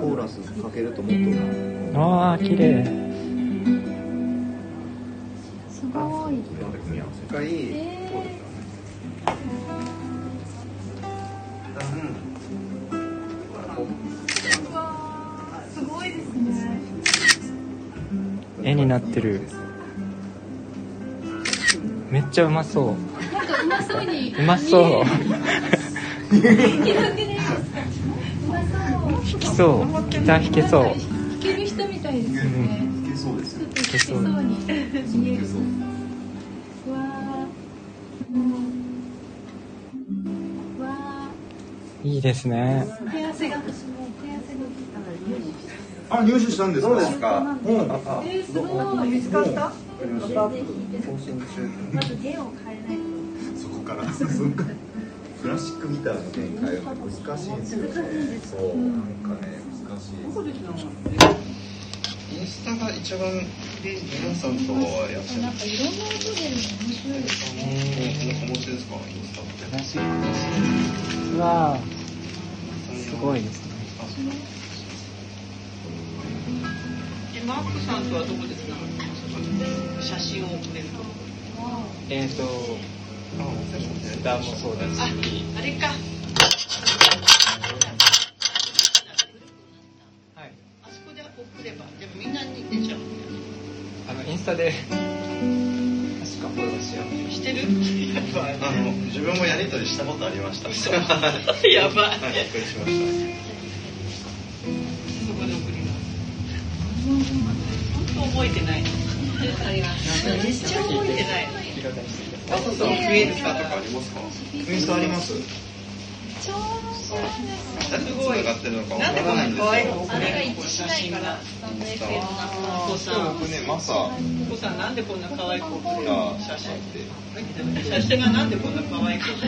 コーラスかけるともっと。ああ綺麗すごい。一回、えそうですごいですね。絵になってるめっちゃうまそううまそう。に。う。まそう。見える。弾けるわけないですか。う。まそう。弾きそう。ギター弾けそう。弾ける人みたいですよね。いけそう。ですちょっと弾けそう。に見える。う。わー。う。わいいですねー。手汗が。あ、入手したんですかどう。ですかう。ん。あ、えー、すごい見つかったそこから進む。か。クラシックギターの展開は難しいんですよね。そう、なんかね、難しい。どこでインスタが一番皆さんとはやって。なんかいろんな音出るの面白いですね。お持ちですか、インスタって。クラシックわあす。ごいです。ねえマークさんとはどこでつながってます。か写真を送れるとえっ、ー、とターもそうだしああれかはいあそこで送ればでもみんなに出ちゃうあのインスタで確かフォローしようしてるあの、自分もやりとりしたことありました。やばいやっぱりしました。そこで送ります本当覚えてないめっちゃ覚えてない広がりしてくださいあとさん、インスタとかありますか？インスタありますちょう誰と繋がってるのかわなんでこんなない可愛いんですよ。子送れるの写真がお子さん僕ね、マサ、お子さんなんでこんな可愛い子送れる写真写真がなんでこんな可愛い子送っ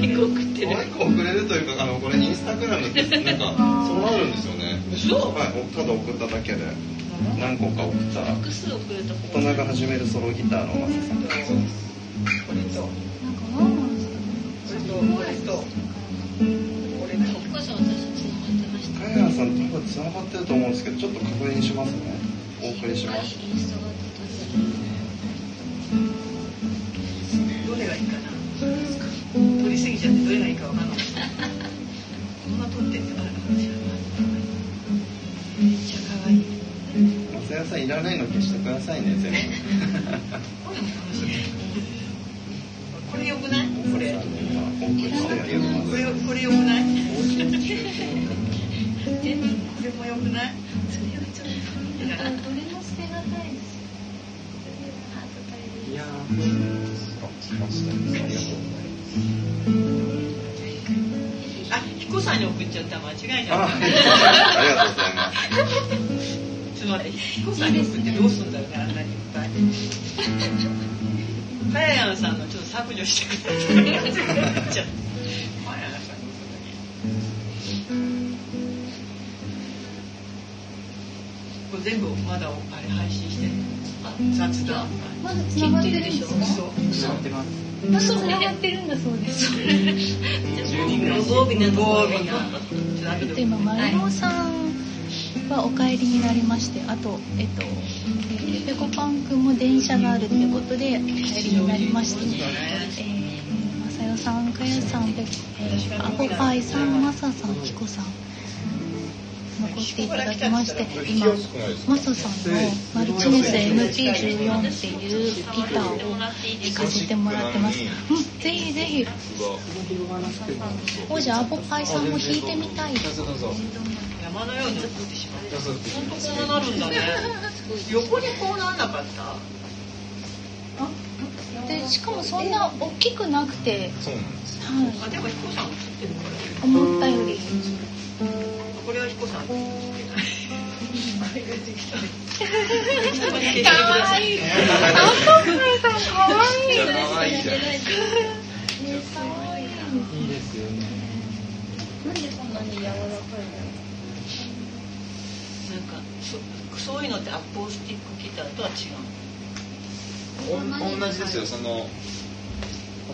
てる？可愛い子送れるというか、あの、これインスタグラムって、なんか、そうなるんですよね。嘘？はい、ただ送っただけで。何個か送ったら。複数送ると大人が始めるソロギターのマサさん。そうです。これとなんかワンワンしてこれとこれとこれとお母さん私つながってましたカヤさん多分繋がってると思うんですけど、ちょっと確認しますね。お送りします。どれがいいかな撮りすぎちゃってどれがいいかわかんないこんな撮ってってあるかもしれないめっちゃ可愛いマサヤさんいらないの消してくださいね、全部。これよくないこれお送りしてあげようまずこれよこれよくない？え？これもよくない？それはちょっとどれも捨てがたいですいや。ありがとうございます。あ彦さんに送っちゃった。間違あ、ゃっありがとうございます。たつまり彦さんに送ってどうすんだろうねあんなにいっぱいかややん。さん。のちょっと削除してくださいっこれ全部まだあれ配信してる雑談まだ繋がってるん。ですか嘘つながってますまだ繋がってるん。だそうです10人ぐらい無防備ななえっと今丸尾さんはお帰りになりましてあとえっとえーペコパン君も電車があるとい。うことでお帰りになりましてえー、まさよさんかやさんで、えー、アポパイさんまささんひこさん残っていただきまして今マサさんのマルチネス MP14 っていうギターを弾かせてもらってます。うんぜひぜひ。おじゃあアポパイさんも弾いてみたい。山のように送ってしまう本当こうなるんだね横にこうなんなかった。でしかもそんな大きくなくて、そうなんです。はい、あでも彦さん映ってるから。思ったより。これは彦さん映ってない。かわい。い。アポパイさんかわい。い。じゃあ可愛い。じゃない。かわい。い。い。い。ですよねなんでこんなに柔らかい。のなんかそそうい。うのってアコースティックギターとは違う同じですよその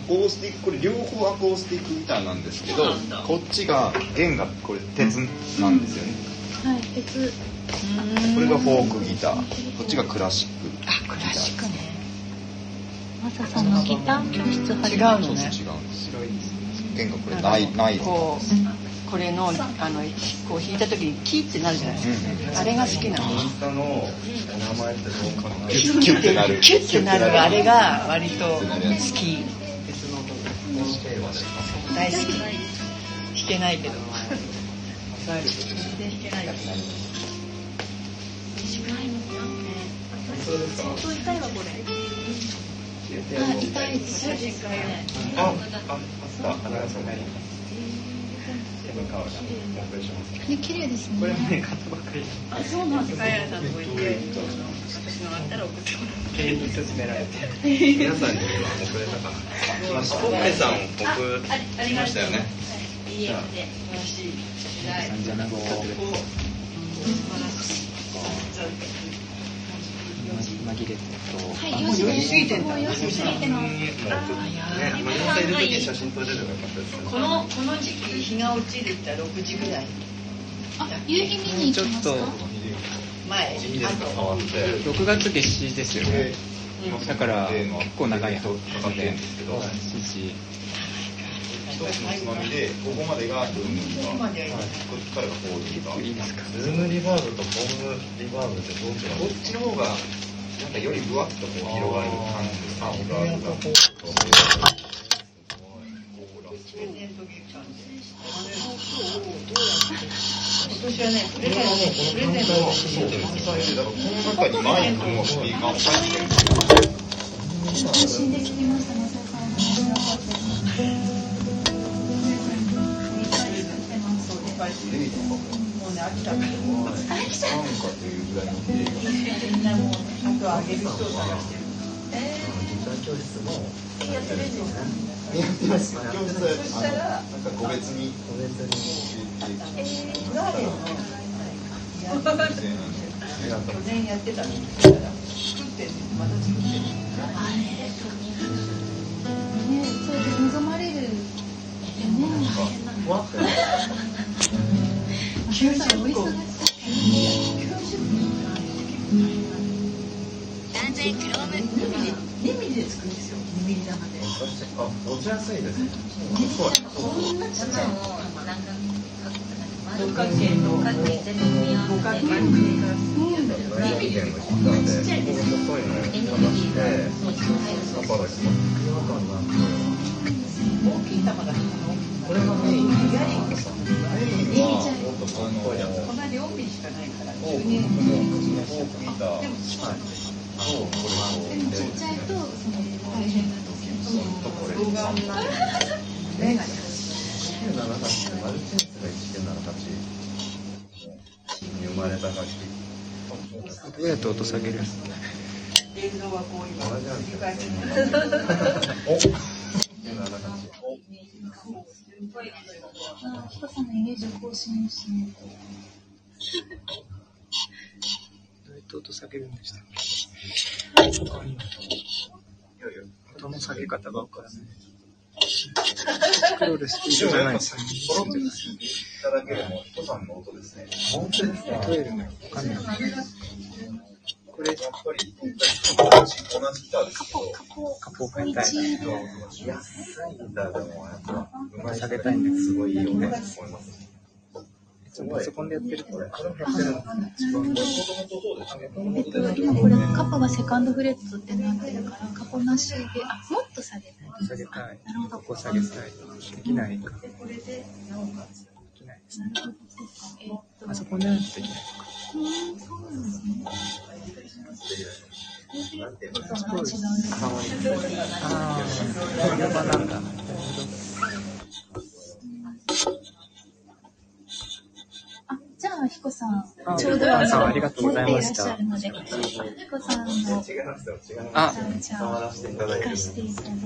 コースティックこれ両方アコースティックギターなんですけどこっちが弦がこれ鉄なんですよね、はい鉄。これがフォークギター。こっちがクラシックギター。あクラシックね。マサさんのギター教室入り違うのね。です白いです弦がこれないないこうこれのあのこう弾いた時にキーってなるじゃない。ですか、あれが好きなの。インスタの名前ってどうかな。キュッキュッてなる。キュッてなる。あれが割と好き大好き弾けないけど全然弾けないです。痛いわこれあ痛いですあ、あ、あった。花屋さん。手のがお送りします。ね綺麗ですねこれもね買ったばっかりあ、そうなんですか。やさんとこ行って、私のあったら送ってもらっにられて皆さんには遅れたかな。まあ、スコッペさん僕来ましたよね。いいえ、で、素晴らしい。はい。37号紛れてとはいもう4時過ぎてんだもう4時過ぎてますね、今4歳いる時に写真撮れればよかったですね。この、この時期、日が落ちるって6時ぐらい。あ夕日見に行きますか前、いいですか、触って。6月夏至ですよね。だから結構長いはずかかってるんですけど、7時一つのつまみで、ここまでがルームここまではこっちからがホール結構いいですか？ズームリバーブとホームリバーブってどう違こうっちの方が、なんかよりぶわっとこう広がる感じで、サウンドがあるが。プレゼントギフトなんで。今年はね、もスピーカーも入ってるん。ですよ。写真で聞きたまさかの面白かったですテレビとかも、もうね、飽きたから。なん。かっていうぐらいの映画。みん。なも、あとあげる人を探してる。ギター教室もやってるん。ですよ。やってます。教室は、あの、なん。か個別に、個別にえー、ガーデンの、去年やってたん。ですから、作ってまた作ってる。ねそれで望まれるねふわって九十お忙しい2ミリで作るんですよ。2ミリ玉で。あ、持ちやすいですね。こんなちっちゃいの。六角形と六角形全部組み合わせて。五角形大学圏のギターで、大きい玉だけこれがメイン。イヤリングさ。メインは、もっとこの間4ミリしかないから。フォークも、フォークギター、で。こでれと、もちっちゃいとその大変なんですよとこれ、動画になる。目がね。198ってマルチンスが198に生まれた楽器。どうやって音下げる映像はこう今繰り返し。お。さんのイメージを更新しないとどうやって音下げるんでしたっけ？音の下げ方がわからないスクロールスピードじゃないですソロップに聞いただけるのは、人さんの音ですね。本当ですか例えるのわかんないこれやっぱり、同じギターですけど、カポを変えたい安いギターでもやっぱ下げたいんですごいいいよね思います。つもパソコンでやってるとこれもやってるのもともとそうですね。えっと今これカポがセカンドフレットってなってるからカポなしであもっと下げたい下げたいなるほどここ下げたいできないかでこれでなおかつできないですねなるほどそうかえっとパソコンでないとできないうんそうなんですねなんていうですああこれ場なんだなるあじゃあひこさんあちょうどああのありがとうございました。持っていらっしゃるのでひこさんのあじゃ触あらせていただいて聞かせていただいて。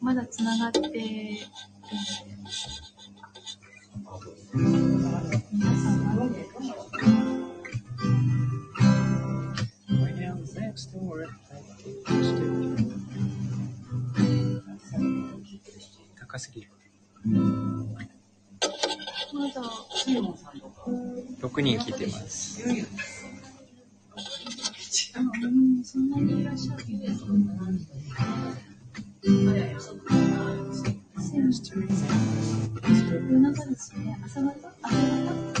まだつながって皆さんは？高すぎるまだ6人聞いてます。そん。なにいらっしゃるん。です夜中ですね朝方朝方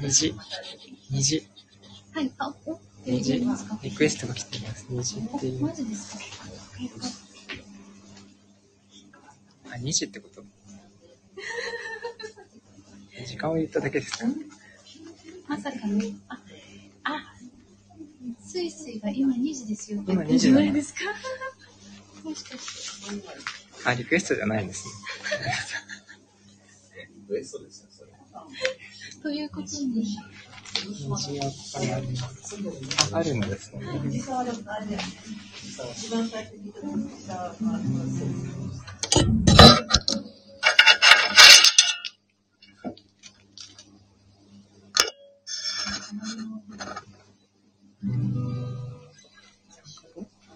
虹。虹。はい。あ、お、虹。リクエストが来ています。虹っていうマ。ジですか？あ、2時ってこと？時間を言っただけですか？まさかね。あ、あ、スイスイが今2時ですよ今言って2時なですか？もしかして。あ、リクエストじゃないんですね。ウエストですよ、それ。ということに、あるんですね。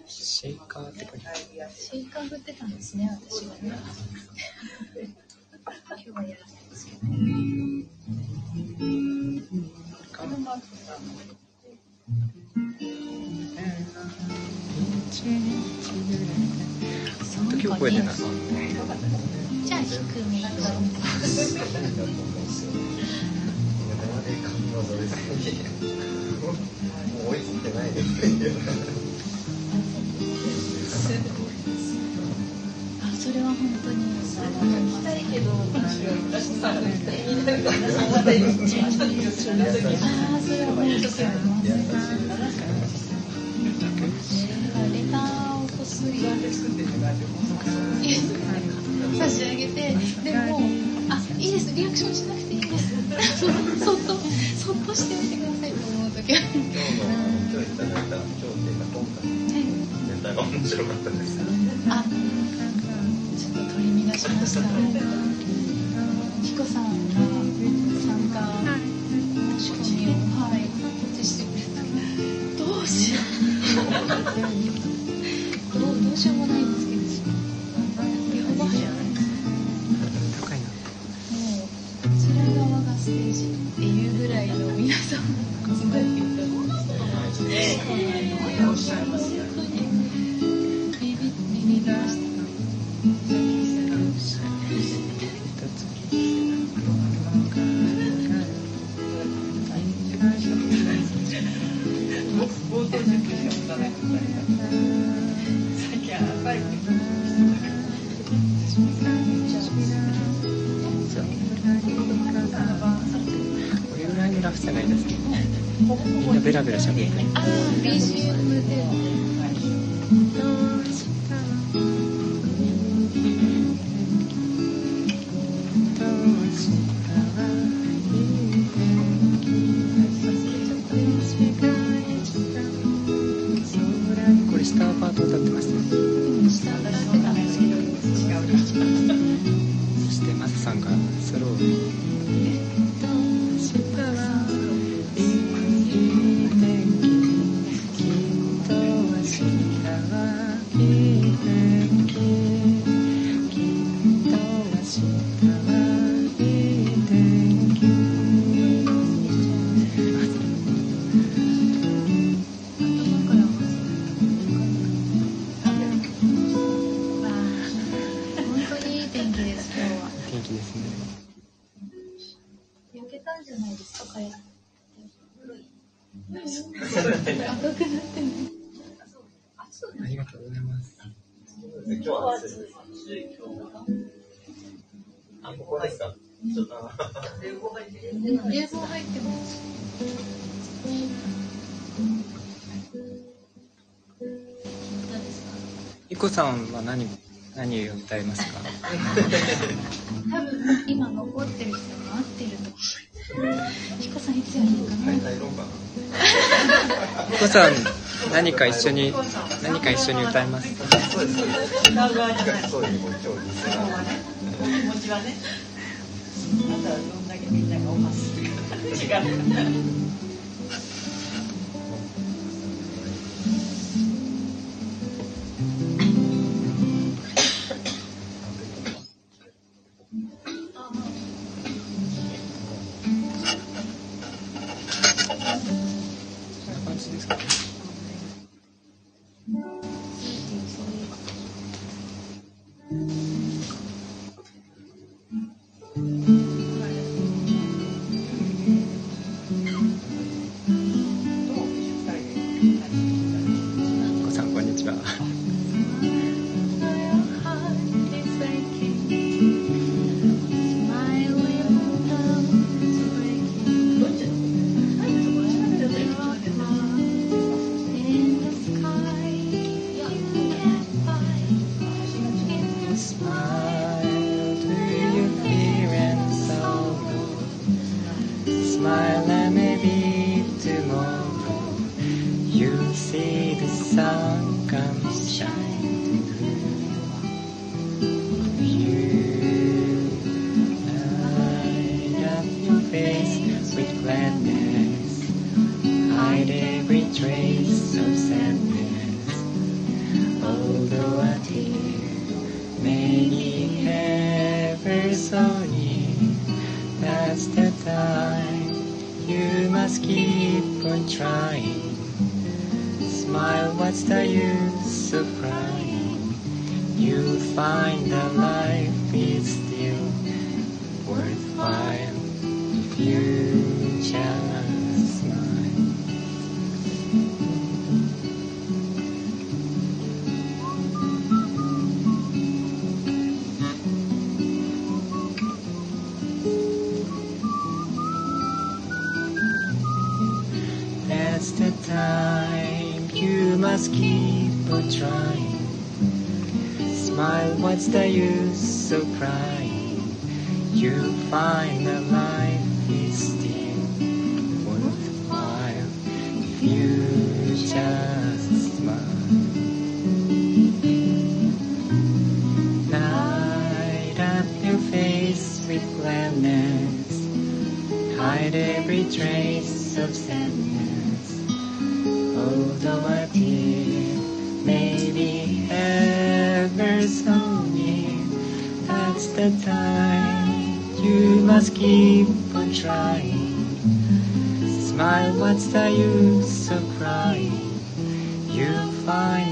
シェイカーって書いて。シェイカー振ってたんですね、私がね。今日はやらない時覚えてなさじゃあ、低めが生で感動ですもう追いついてないですそれは本当に。行きたいけど、私さ、みたいな、また一番一番いいです。よね。ああ、それは本当にあります。レターをこっそり差し上げて、でも、あ、いいです、リアクションしなくていいです。そっと、そっとしておいてくださいと思うときは。今日の今日いただいた今日っていうか今回ネタが面白かったです。あ、取り乱しました。ひこさんが参加仕込みを、はい、告知してくれた。どうしよう。どう、どうしようもないいこさんは何、何を歌いますか？多分今残ってる人が合ってるとさんいつやるのかな？さん、何か一緒に、何か一緒に歌います？かそうです。歌う側じゃない。そうです。今日リスナー今日はね、お気持ちはね、あとはどんだけみんながおます Smile, what's the use of crying? You'll find that life is still worthwhile if you just smile. Light up your face with gladness. Hide every trace of sadness. The time you must keep on trying. Smile, what's the use of crying? You'll find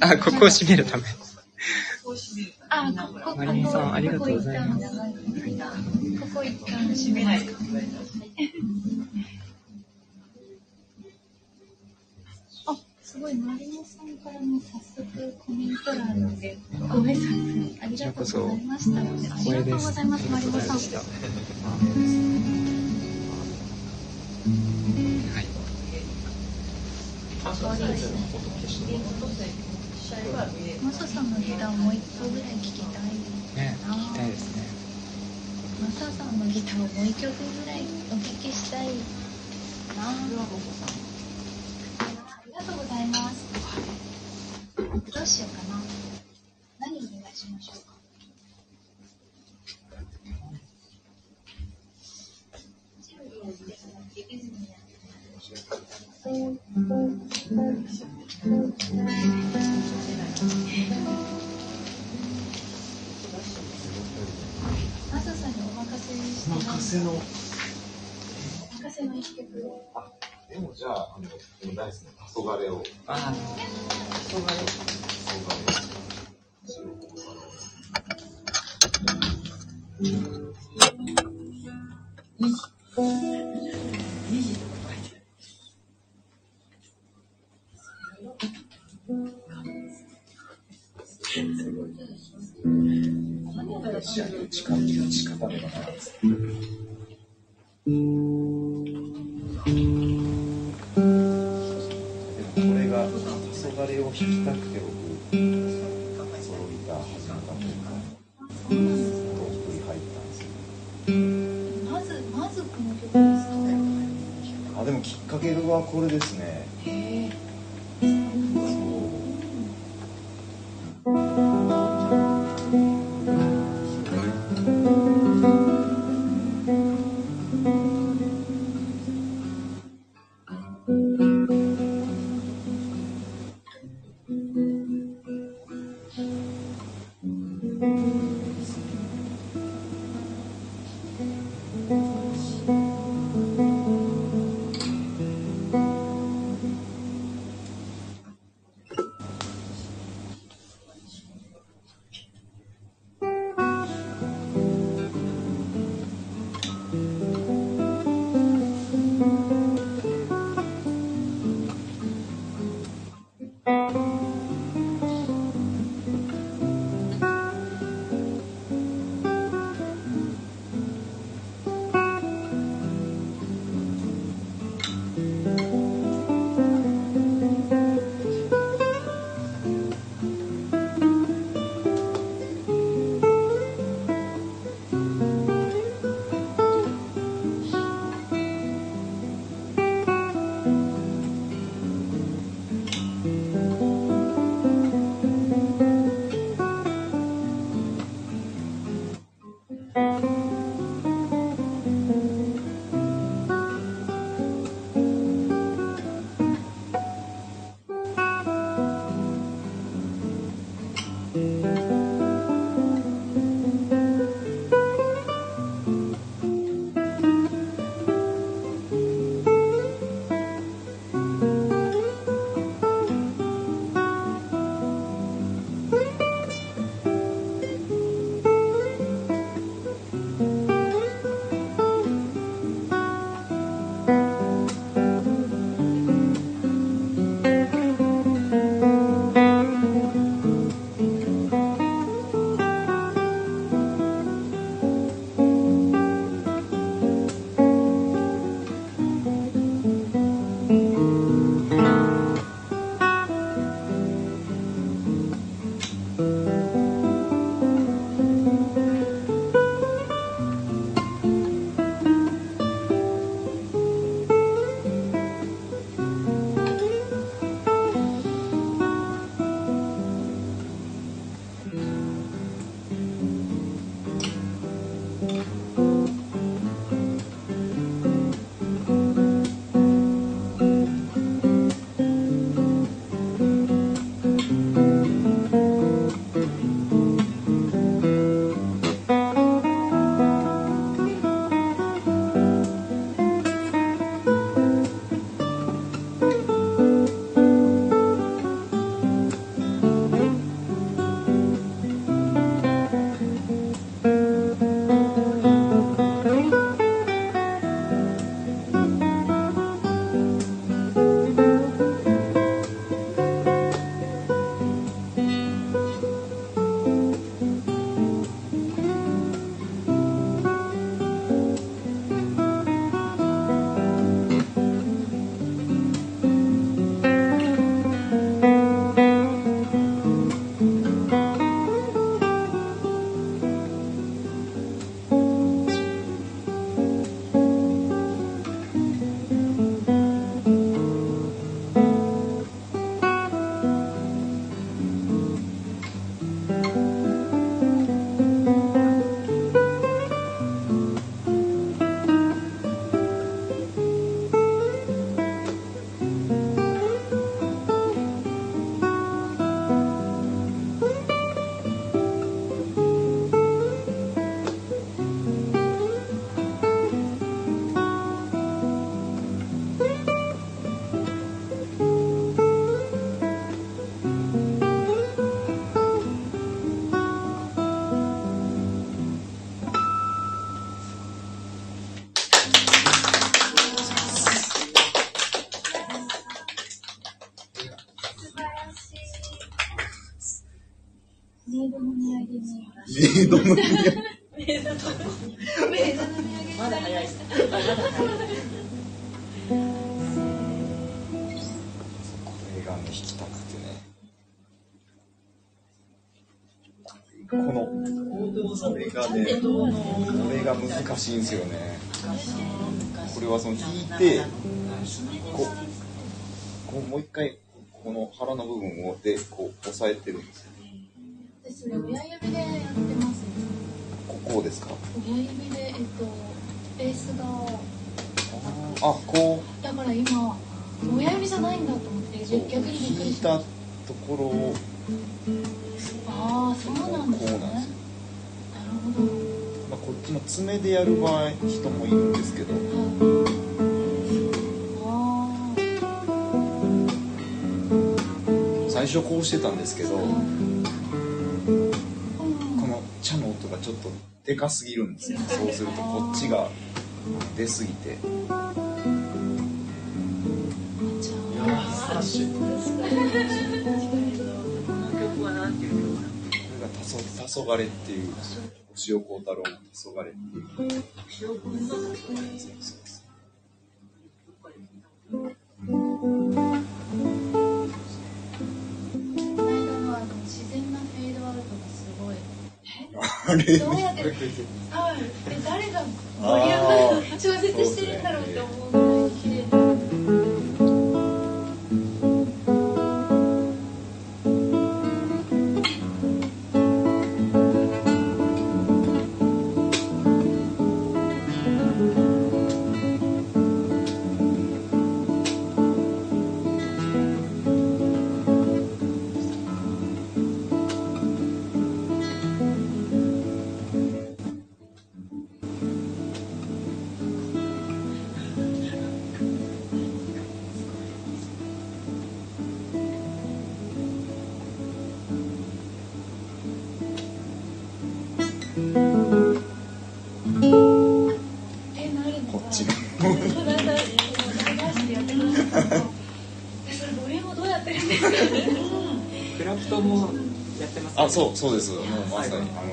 あ、ここを閉めるため。あ、ここ、こマリンさんありがとうございますここ一旦閉めないすごい、マリモさんからも早速コメント欄でご挨拶ありがとうございました。ありがとうございます、マリモさん。はい。マサさんのギターもう一個ぐらい聴きたい。ね、聞きたいですね。マサさんのギターをもう一曲ぐらいお聴きしたいな。ありがとうございます。どうしようかな。何お願いしましょうか。お任せしてお任せのお任せの一曲でもじゃあ、あの、でも大好きな黄昏を。あ黄昏。黄昏。近道近場ではないです。でもこれが黄昏を弾きたくて僕ソロギター始めたというかです一人入ったんですよまずまずこの曲ですかあでもきっかけはこれですねへえそうメイドの値上げメイドの値上げにまだ早い。まだ早い。がね、弾きた。くてね。この、これがね、これが難しいんですよね。これはその弾いて、こう、こうもう一回、この腹の部分をで、こう、押さえてるんですよ。スが、あ、こだから今、親指じゃないんだと思って、逆にびっくりした。たところを、ああ、そうなんですね。こうなんですよ。なるほど。まあ、こっちの爪でやる場合、人もいるんですけど、あ最初こうしてたんですけど、あ、この茶の音がちょっとでかすぎるんですよ。そうするとこっちが出すぎて。優しい。この曲はなんていう曲な。のこれがたそ「黄昏っていう塩幸太郎の「黄昏っていう。塩君のこの間のあの自然なフェードアウトがすごい。あれ？どうやって、はい、え、誰が？ボリューム調節してるんだろうって思うあそうそうです。もうまさに。はい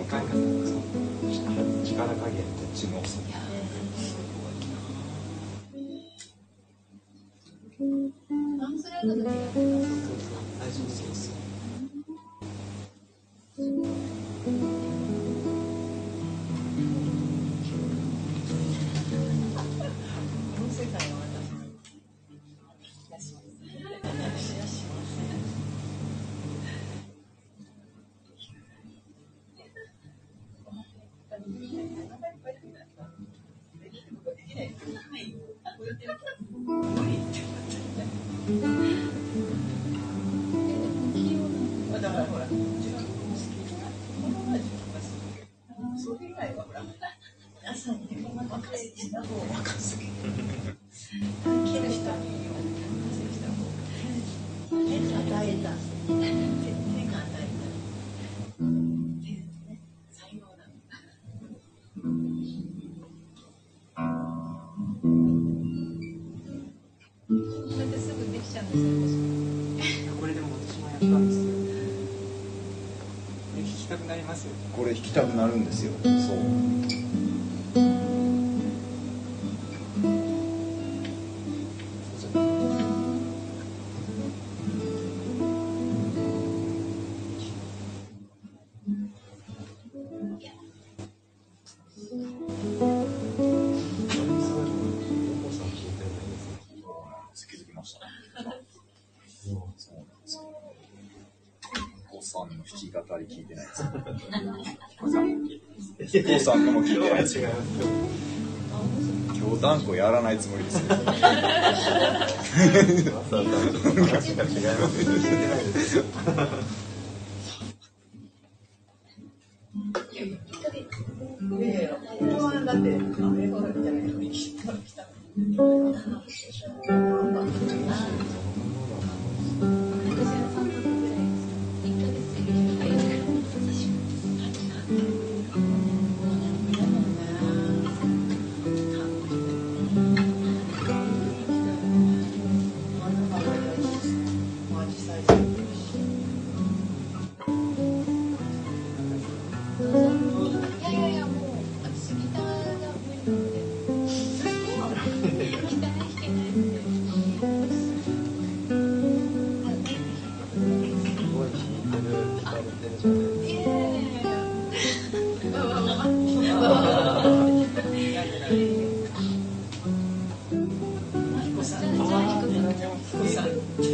きたくなるんですよ。そう父さんのも聞いてない今日断固やらないつもりですよ。す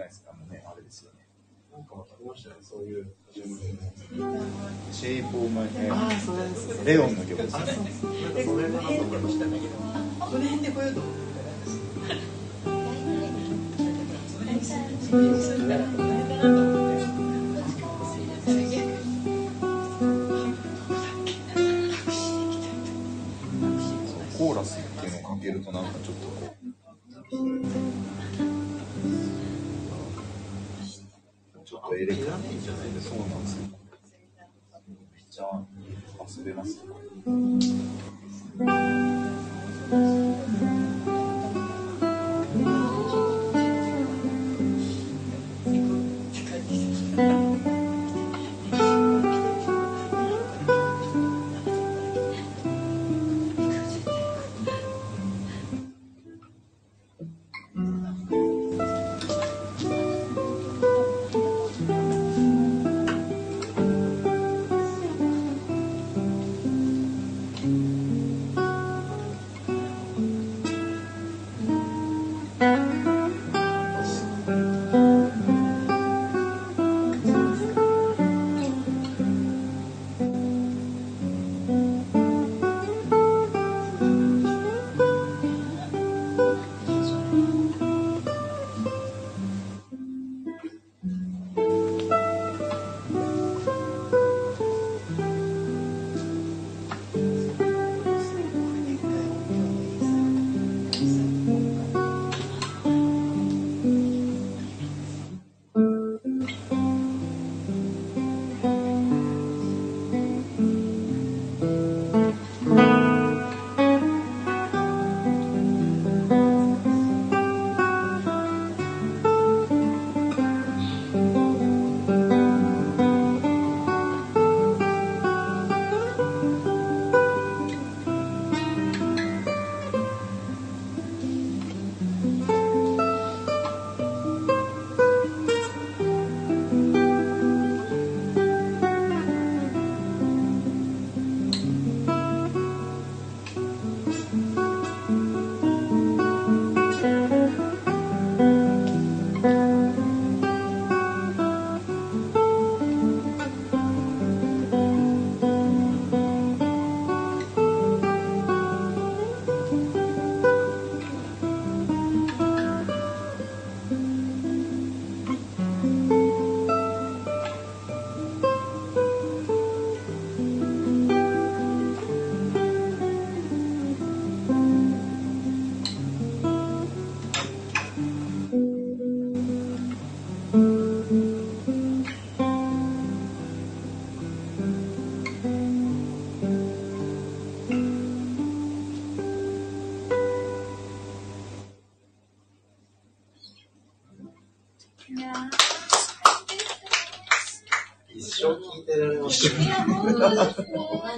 ないですか、あのね、あれですよね。なんかありましたね、そういう。シェイプオーマイヘああ、それです。レオンの曲ですね。なんかそれかなと思いましたの辺で来ようと思ってたら。それにするならこの辺だなと思って。コーラスっていうのをかけるとなんかちょっとこう、とエレクトロニックじゃないですそうなんですよ。めっちゃ遊べますね。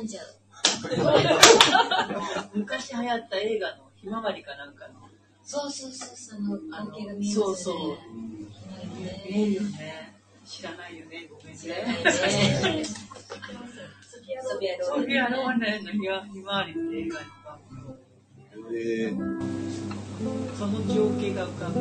んじゃう。昔流行った映画のひまわりかなんかの。そうそうそう、その関係が見えますね。そうそう。ね見えるよね。知らないよね。ごめんね。ソフィアローレンソフィア・ローレンのひまわりって映画その情景が浮かぶ。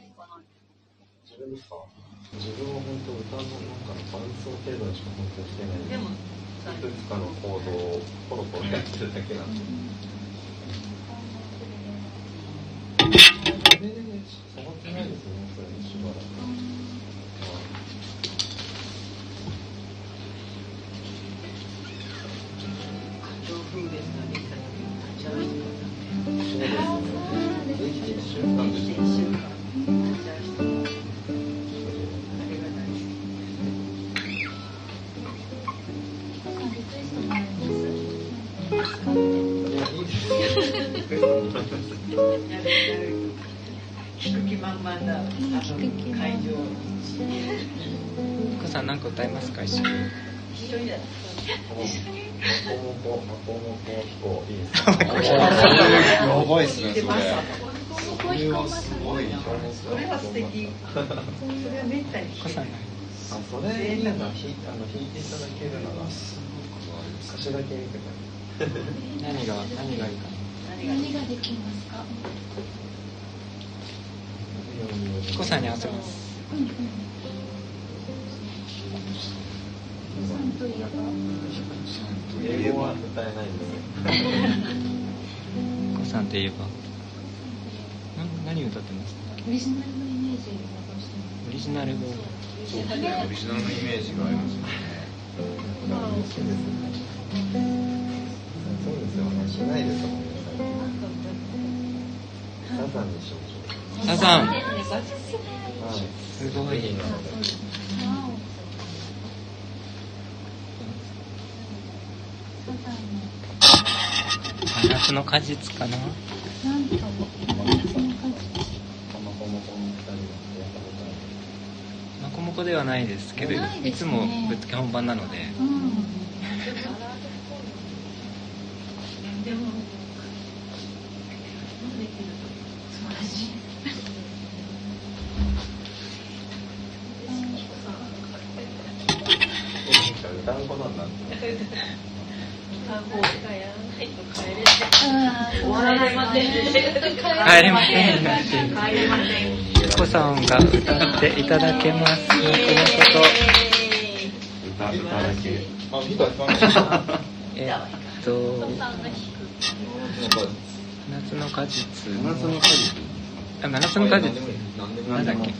自分は本当歌のなんかの伴奏程度にしか本当にしてないでもいくつかのコードをコロコロやってるだけなんで。それでね、触ってないですよね、それしばらく。上風ですができた時あ、それ、いいな、弾いあの弾いていただけるなら、すごくあれです。歌詞だけ見てく何が何がいいか何ができますか？なお母さんに合わせますうんうん。さんといえば。英語は歌えない さんといえばな何歌ってます？オリジナルのイメージジナル語そうですね、オリジナルのイメージがありますよね。そうですよね。しないですもんね。サザンにしょう。サザンはい。すごいいいなので。真夏の果実かななんと。マコモコの二人がやったことあマコモコではないですけどね。いつもぶっつけ本番なので。うん。でも素晴らしい。る。歌う子なんだ。終わらません。帰れません。帰れません。ゆこさんが歌っていただけますこのこ歌歌だけ。えっと夏の果実の果実。あ真夏の果実なんだっけ？なんか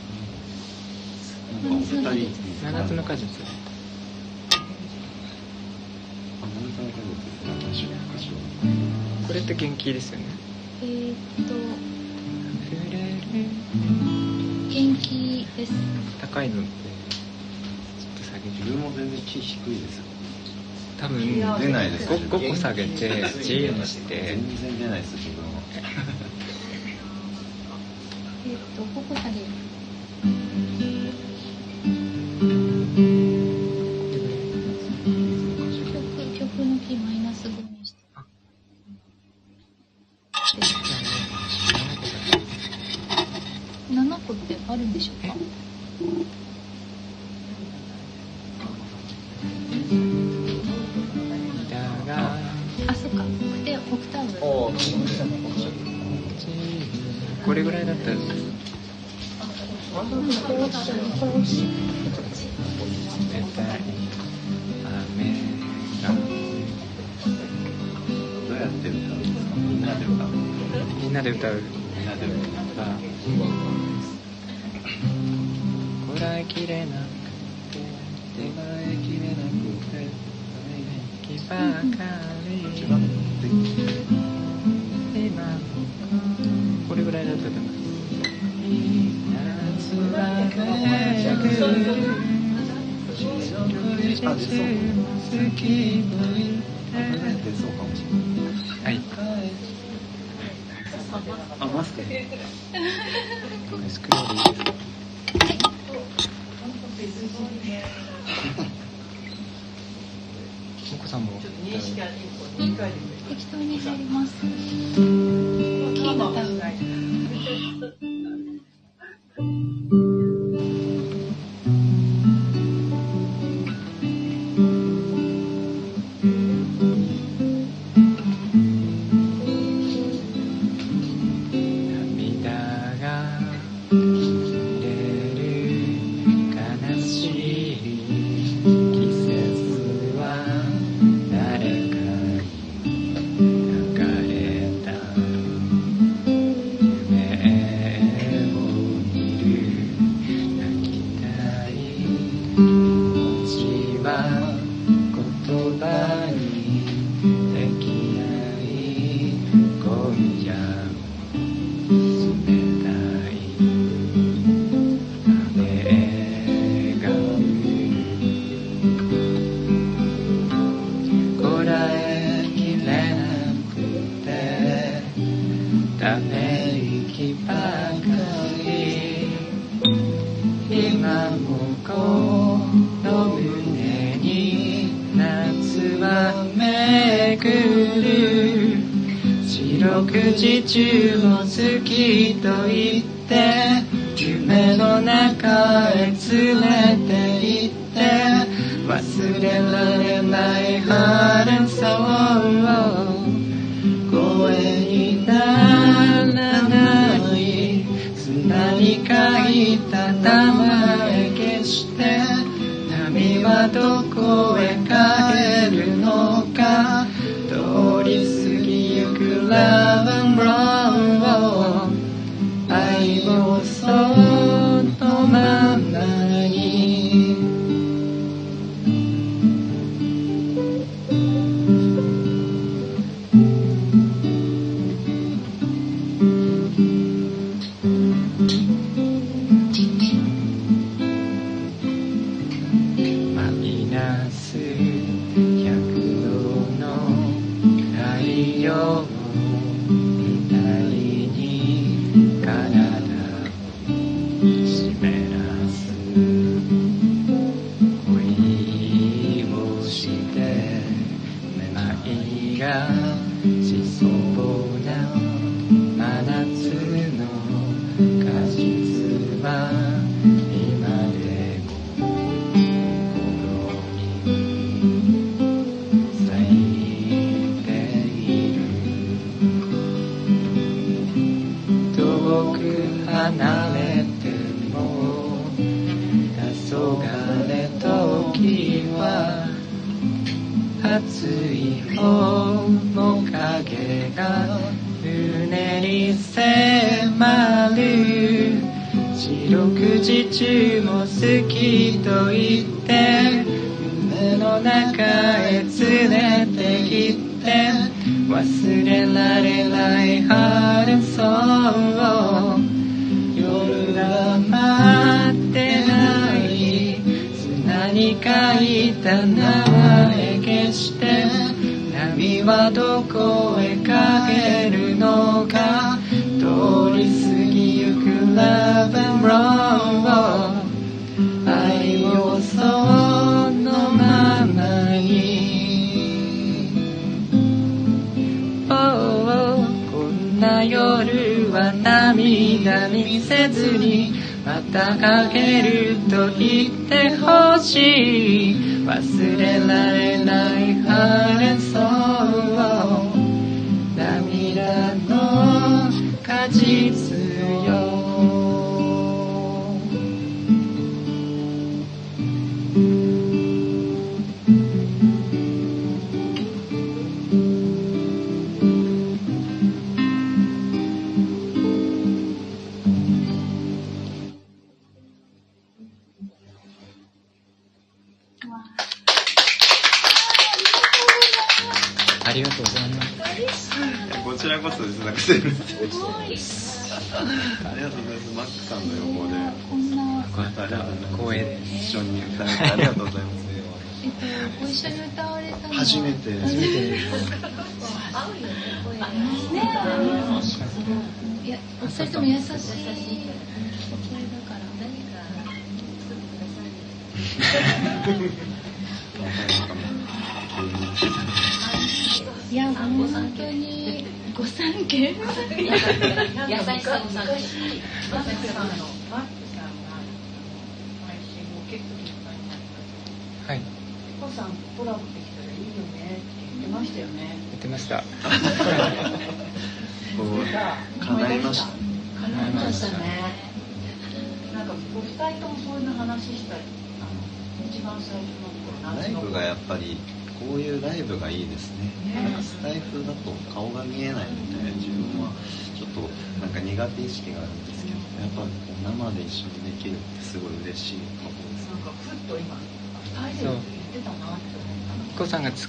お二人。真夏の果実。これって元気ですよねえーっと、触れる元気です。高いのってちょっと下げて自分も全然キー低いですよ。多分出ないです。5, 5個下げてにして全然出ないです、自分は。えーっと、ここ下げる。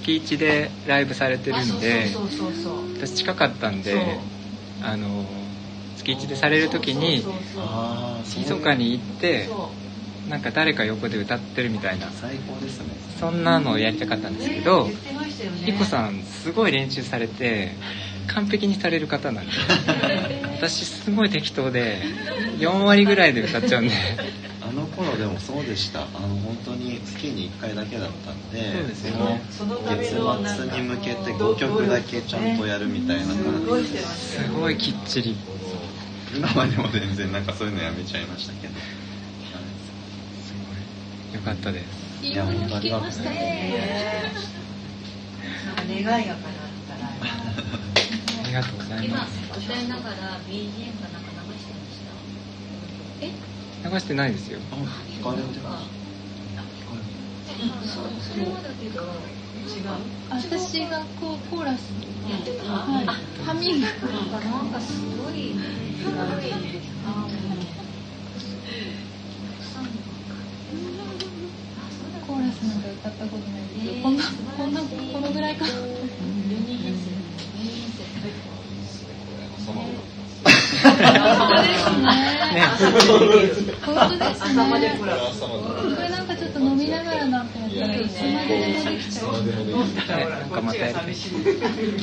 月1でライブされてるんで、そうそうそうそう。私近かったんで、あの、月1でされる時に密かに行って、なんか誰か横で歌ってるみたいな、最高ですね。そんなのをやりたかったんですけど言、ってましたよね。ピコさんすごい練習されて、完璧にされる方なんで、私すごい適当で、4割ぐらいで歌っちゃうんで、でもそうでした。あの本当に月に1回だけだったんで、そうですよのねそのため月末に向けて5曲だけちゃんとやるみたいなす感ごいじですごいきっちり。今はでも全然なんかそういうのやめちゃいましたけど。すごい。よかったです。いいもの聞けましたね。ねなんか願いが叶ったらありがとうござい今ます。歌いながら BGM かなんか流してました？流してないですよ。あ、聞かれてます。そうそれはだけど私がこう、コーラス。やってたはい。ハミング。なんかす。ごいす。ごいあコーラスなんか歌ったことないけど、こんな、こんな、このぐらいか。ね。本当ですね。これなんかちょっと飲みながらなんかやったらいつまででもできちゃう。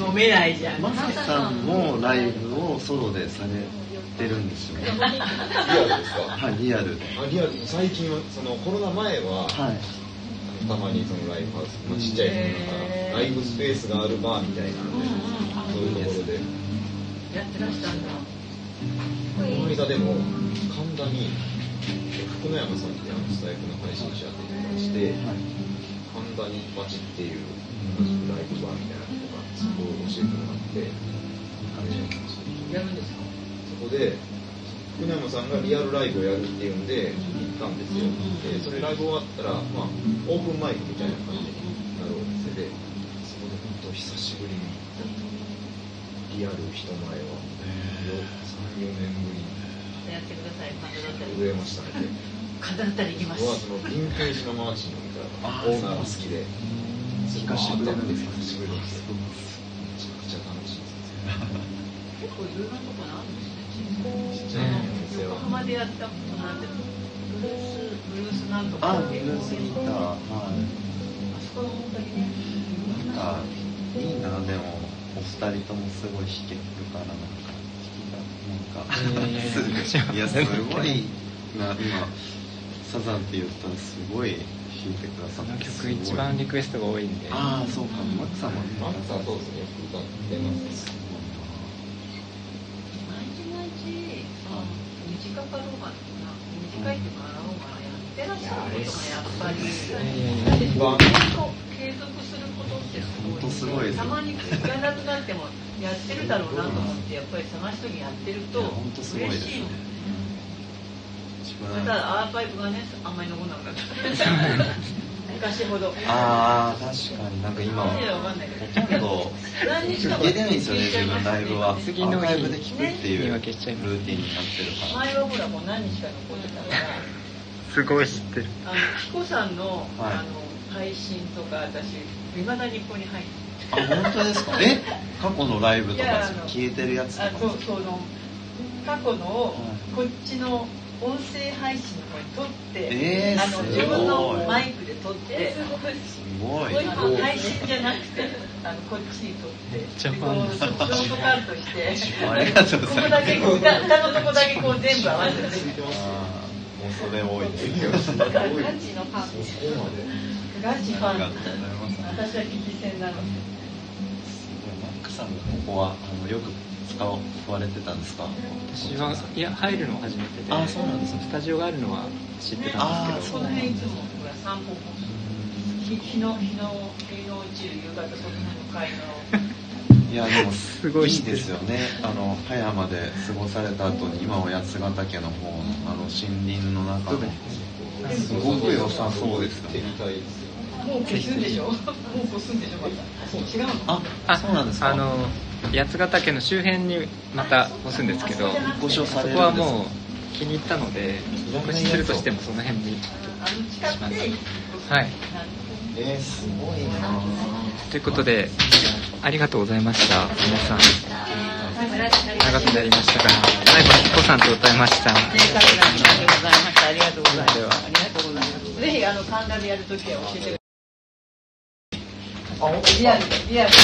飲めないじゃんマスケさんもライブをソロでされてるんですよね。リアルですか？はい、リアルリアル最近はそのコロナ前ははい。たまにそのライブハウス、まあ、ちっちゃいなんかライブスペースがあるバーみたいなのでそういうところでやってらしたんだこの間でも神田に福野山さんってあのスタイフの配信者っていうのがして神田に町っていう同じくライブバーみたいなのがそこを教えてもらってやるんですか？そこで福野山さんがリアルライブをやるっていうんで行ったんですよ。でそれライブ終わったら、まあ、オープンマイクみたいな感じになるお店でそこで本当久しぶりにリアル人前は34年ぶりにやってください神田だったり。震えましたね。神田だったら行きます。そのヴィンテージのマーチオーナーが好きで。聞かせてくれるんです。か久しぶりですめちゃくちゃ楽しいです結構いろんなところあるんですね。ちっちゃいお店は横浜でやったことなんてブルースブルースなんとかあ、ブルースギター。はあそこの本当にね。い。なんか、いいな、でも、お二人ともすごい弾けるから、な。んか、いやすごい、な、今、サザンって言ったらすごい弾いてくださこのって。曲一番リクエストが多いんで。ああ、そうか、マックさんも。ね。マックさんそうですねよく歌ってます。毎日毎日あ短かろう短いあろうがやってらっしゃることがやっぱり継続ってすごい本当すごいですたまに行かなくなってもやってるだろうなと思ってやっぱり探す時にやってると本当すごいです嬉しい。もん自ま分たアーカイブがねあんまり残んなくなった。昔ほど。ああ確かになんか今何でわかんない。けどほとんど何日か聞けてないんですよね自分ライブは。次の日。アーカイブで聞くっていうにルーティンになってるから。前はほらもう何日か残ってたから。すごい知ってる。あの彦さんの,、はい。あの配信とか私いまだにここに入ってあ本当ですか？え？過去のライブとか消えてるやつとか？あそうその過去のはこっちの音声配信の方に撮って、えーあのすごい。自分のマイクで撮って、すごい。あの配信じゃなくてあのこっちに撮ってちゃファンでこうショートカットして。ありがとうございます。ここだけ歌歌のとこだけこう全部合わせて。もうそれ多いです。ガチのファン。ガチファン私は聞き戦なので。マックさんがここはあのよく使われてたんですか？私はいや入るの初めてであそうなんですね。スタジオがあるのは知ってたんですけど。この辺いつもほら散歩も日日の日の日の落ちる夕方その向かいの。いやでもすごいいいですよね。あの葉山で過ごされた後に今は八ヶ岳の方のあの森林の中の。すごく良さそうですよねもう消すんでしょ？もう消すんでしょ？また。違うのああそうなんですか？あの八ヶ岳の周辺にまた押すんですけどご所さそれるんですこはもう気に入ったので告知するとしてもその辺にあの近くではい。えー、すごいな。ということでありがとうございました。皆さん。長くなりましたが最後に彦さんと歌いました。ありがとうございました。ありがとうございます。では。ありがとうございます。ぜひあの神田でやるときは教えてくださいリアルでリアルで